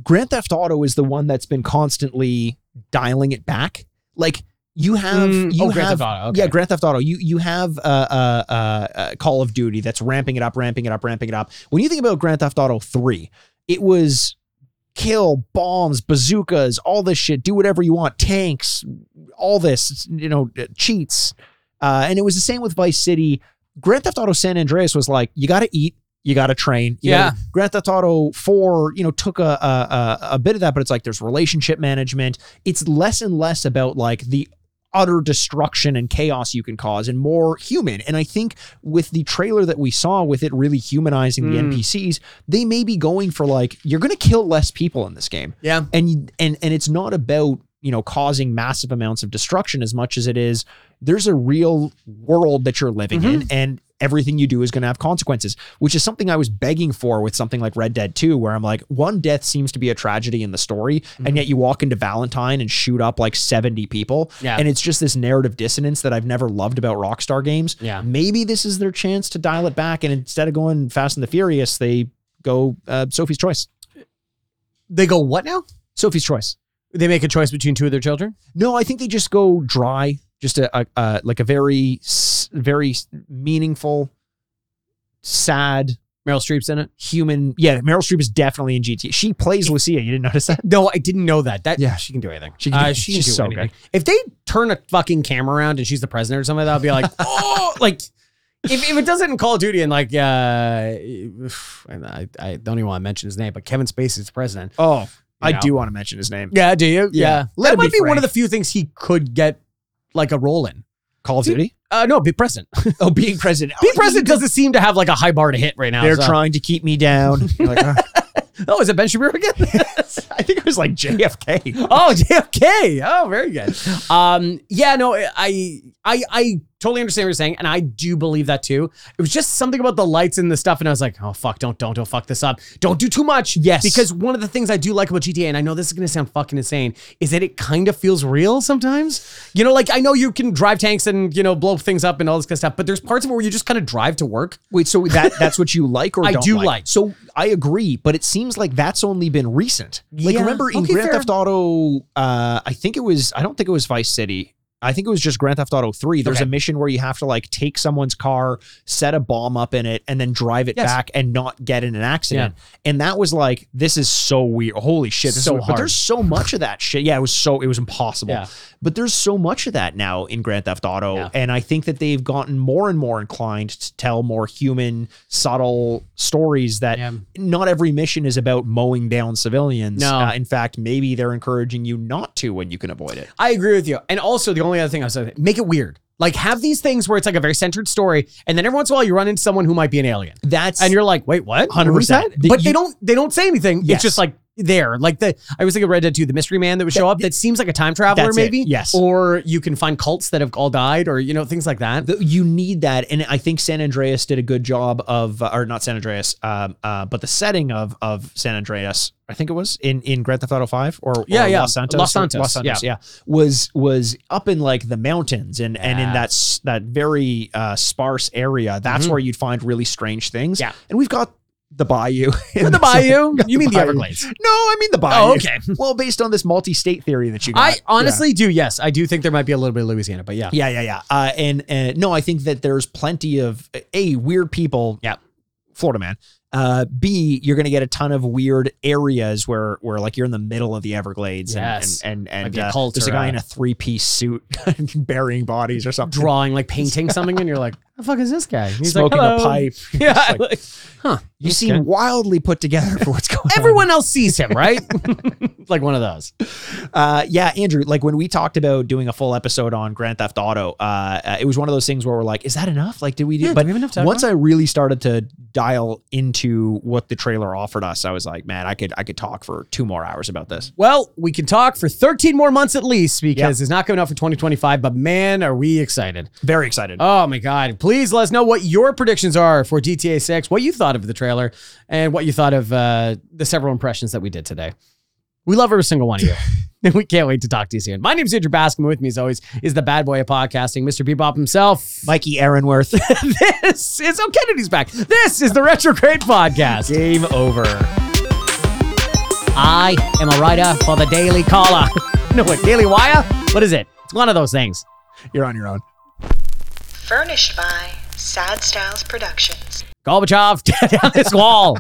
[SPEAKER 3] Grand Theft Auto is the one that's been constantly dialing it back? Like you have,
[SPEAKER 4] Mm,
[SPEAKER 3] you
[SPEAKER 4] oh,
[SPEAKER 3] have,
[SPEAKER 4] Grand Theft Auto, okay.
[SPEAKER 3] yeah, Grand Theft Auto. You you have uh, uh, uh, uh, Call of Duty that's ramping it up, ramping it up, ramping it up. When you think about Grand Theft Auto Three, it was kill bombs, bazookas, all this shit. Do whatever you want, tanks, all this, you know, uh, cheats. Uh, and it was the same with Vice City. Grand Theft Auto San Andreas was like, you got to eat, you got to train. You
[SPEAKER 4] Yeah.
[SPEAKER 3] know, Grand Theft Auto 4, you know, took a, a, a bit of that, but it's like there's relationship management. It's less and less about like the utter destruction and chaos you can cause and more human. And I think with the trailer that we saw, with it really humanizing the
[SPEAKER 4] Mm.
[SPEAKER 3] NPCs, they may be going for like you're going to kill less people in this game
[SPEAKER 4] Yeah.
[SPEAKER 3] and and and it's not about you know causing massive amounts of destruction as much as it is there's a real world that you're living
[SPEAKER 4] Mm-hmm.
[SPEAKER 3] in and everything you do is going to have consequences which is something i was begging for with something like red dead 2 where i'm like one death seems to be a tragedy in the story
[SPEAKER 4] Mm-hmm.
[SPEAKER 3] and yet you walk into valentine and shoot up like 70 people
[SPEAKER 4] Yeah.
[SPEAKER 3] and it's just this narrative dissonance that i've never loved about rockstar games
[SPEAKER 4] Yeah.
[SPEAKER 3] maybe this is their chance to dial it back and instead of going fast and the furious they go uh, sophie's choice
[SPEAKER 4] They go what now?
[SPEAKER 3] sophie's choice
[SPEAKER 4] They make a choice between two of their children.
[SPEAKER 3] No, I think they just go dry. Just a, a, a like a very very meaningful, sad
[SPEAKER 4] Meryl Streep's in it.
[SPEAKER 3] human. Yeah, Meryl Streep is definitely in GT. She plays Lucia. You didn't notice that?
[SPEAKER 4] No, I didn't know that. That
[SPEAKER 3] Yeah.
[SPEAKER 4] she can do anything.
[SPEAKER 3] She can
[SPEAKER 4] can,
[SPEAKER 3] do-
[SPEAKER 4] uh, she can
[SPEAKER 3] she's
[SPEAKER 4] do
[SPEAKER 3] so
[SPEAKER 4] anything.
[SPEAKER 3] good.
[SPEAKER 4] If they turn a fucking camera around and she's the president or something, I'll be like, oh, like if, if it does it in Call of Duty and like, uh, and I, I don't even want to mention his name, but Kevin Spacey's the president.
[SPEAKER 3] Oh, I
[SPEAKER 4] know.
[SPEAKER 3] do want to mention his name.
[SPEAKER 4] Yeah, do you?
[SPEAKER 3] Yeah. Let
[SPEAKER 4] that might
[SPEAKER 3] be
[SPEAKER 4] be, one of the few things he could get like a role in.
[SPEAKER 3] Call of Duty.
[SPEAKER 4] Uh, no, be present.
[SPEAKER 3] Oh, being present.
[SPEAKER 4] Being
[SPEAKER 3] Oh,
[SPEAKER 4] president doesn't seem to have like a high bar to hit right now.
[SPEAKER 3] They're
[SPEAKER 4] so-
[SPEAKER 3] trying to keep me down. You're like, "Ah."
[SPEAKER 4] Oh, is it Ben Shapiro again?
[SPEAKER 3] I think it was like JFK.
[SPEAKER 4] oh, JFK. Oh, very good. Um, yeah, no, I, I, I totally understand what you're saying, and I do believe that too. It was just something about the lights and the stuff, and I was like, oh fuck, don't, don't, don't fuck this up. Don't do too much.
[SPEAKER 3] Yes.
[SPEAKER 4] because one of the things I do like about GTA, and I know this is gonna sound fucking insane, is that it kind of feels real sometimes. You know, like I know you can drive tanks and you know blow things up and all this kind of stuff, but there's parts of it where you just kind of drive to work.
[SPEAKER 3] Wait, so that that's what you like or
[SPEAKER 4] I do like.
[SPEAKER 3] So I agree, but it seems like that's only been recent. Like
[SPEAKER 4] Yeah.
[SPEAKER 3] remember in
[SPEAKER 4] Okay,
[SPEAKER 3] Grand
[SPEAKER 4] fair.
[SPEAKER 3] Theft Auto, uh, I think it was I don't think it was Vice City. I think it was just Grand Theft Auto 3. There's
[SPEAKER 4] Okay.
[SPEAKER 3] a mission where you have to like take someone's car, set a bomb up in it, and then drive it
[SPEAKER 4] Yes.
[SPEAKER 3] back and not get in an accident. And that was like, this is so weird. Holy shit.
[SPEAKER 4] So
[SPEAKER 3] is, But there's so much of that shit. Yeah, it was so it was impossible.
[SPEAKER 4] Yeah.
[SPEAKER 3] But there's so much of that now in Grand Theft Auto.
[SPEAKER 4] Yeah.
[SPEAKER 3] And I think that they've gotten more and more inclined to tell more human, subtle stories that
[SPEAKER 4] Yeah.
[SPEAKER 3] not every mission is about mowing down civilians.
[SPEAKER 4] No.
[SPEAKER 3] Uh, in fact, maybe they're encouraging you not to when you can avoid it.
[SPEAKER 4] I agree with you. And also, the only other thing I was saying, make it weird. Like, have these things where it's like a very centered story, and then every once in a while you run into someone who might be an alien,
[SPEAKER 3] That's
[SPEAKER 4] and you're like, "Wait, what?
[SPEAKER 3] 100%.
[SPEAKER 4] Who's that?"
[SPEAKER 3] The-
[SPEAKER 4] But
[SPEAKER 3] you-
[SPEAKER 4] they don't. They don't say anything.
[SPEAKER 3] Yes.
[SPEAKER 4] It's just like there. Like the I was thinking of Red Dead 2, the mystery man that would show up. That seems like a time traveler,
[SPEAKER 3] That's it.
[SPEAKER 4] maybe.
[SPEAKER 3] Yes.
[SPEAKER 4] Or you can find cults that have all died, or you know things like that.
[SPEAKER 3] the, you need that, and I think San Andreas did a good job of, uh, or not San Andreas, um, uh, but the setting of of San Andreas. I think it was in in Grand Theft Auto Five or,
[SPEAKER 4] Yeah,
[SPEAKER 3] or
[SPEAKER 4] yeah.
[SPEAKER 3] Los Santos,
[SPEAKER 4] Los Santos,
[SPEAKER 3] Los Santos, yeah. was was up in like the mountains and and in
[SPEAKER 4] Yeah.
[SPEAKER 3] that s- that very uh, sparse area. That's
[SPEAKER 4] Mhm.
[SPEAKER 3] where you'd find really strange things.
[SPEAKER 4] Yeah.
[SPEAKER 3] and we've got the bayou. in
[SPEAKER 4] the bayou. You mean the
[SPEAKER 3] bayou.
[SPEAKER 4] Everglades?
[SPEAKER 3] No, I mean the bayou.
[SPEAKER 4] Oh, okay.
[SPEAKER 3] well, based on this multi-state theory that you got.
[SPEAKER 4] I
[SPEAKER 3] Yeah.
[SPEAKER 4] honestly do. Yes, I do think there might be a little bit of Louisiana, but yeah.
[SPEAKER 3] Yeah, yeah, yeah. Uh, and uh, no, I think that there's plenty of a weird people.
[SPEAKER 4] Yeah.
[SPEAKER 3] Florida man. Uh, B, you're gonna get a ton of weird areas where where like you're in the middle of the Everglades. and-
[SPEAKER 4] Yes.
[SPEAKER 3] And and, and,
[SPEAKER 4] Like
[SPEAKER 3] uh, there's a guy in a three piece suit burying bodies or something.
[SPEAKER 4] Drawing like painting something, and you're like, "The fuck is this guy?" He's
[SPEAKER 3] smoking
[SPEAKER 4] like,
[SPEAKER 3] a
[SPEAKER 4] "Hello."
[SPEAKER 3] pipe.
[SPEAKER 4] Yeah,
[SPEAKER 3] Just like,
[SPEAKER 4] like, huh?
[SPEAKER 3] you
[SPEAKER 4] okay.
[SPEAKER 3] seem wildly put together for what's going on.
[SPEAKER 4] Everyone else sees him, right? like one of those.
[SPEAKER 3] Uh, yeah, Andrew, like when we talked about doing a full episode on Grand Theft Auto, uh, uh, it was one of those things where we're like, is that enough? Like, did we do?
[SPEAKER 4] Yeah, do
[SPEAKER 3] but
[SPEAKER 4] we have enough
[SPEAKER 3] once I really started to dial into what the trailer offered us, I was like, man, I could, I could talk for two more hours about this.
[SPEAKER 4] Well, we can talk for 13 more months at least because it's not coming out for 2025, but man, are we excited.
[SPEAKER 3] Very excited.
[SPEAKER 4] Oh my God. Please let us know what your predictions are for GTA 6, what you thought of the trailer, and what you thought of uh, the several impressions that we did today. We love every single one of you. and we can't wait to talk to you soon. My name is Andrew Bascom. With me, as always, is the bad boy of podcasting, Mr. Bebop himself.
[SPEAKER 3] Mikey Aaronworth.
[SPEAKER 4] this is, oh, Kennedy's back. This is the Retrograde Podcast.
[SPEAKER 3] Game over.
[SPEAKER 4] I am a writer for the Daily Caller. no, what, Daily Wire? What is it? It's one of those things.
[SPEAKER 3] You're on your own.
[SPEAKER 1] Furnished by Sad Styles Productions.
[SPEAKER 4] Gorbachev, down this wall.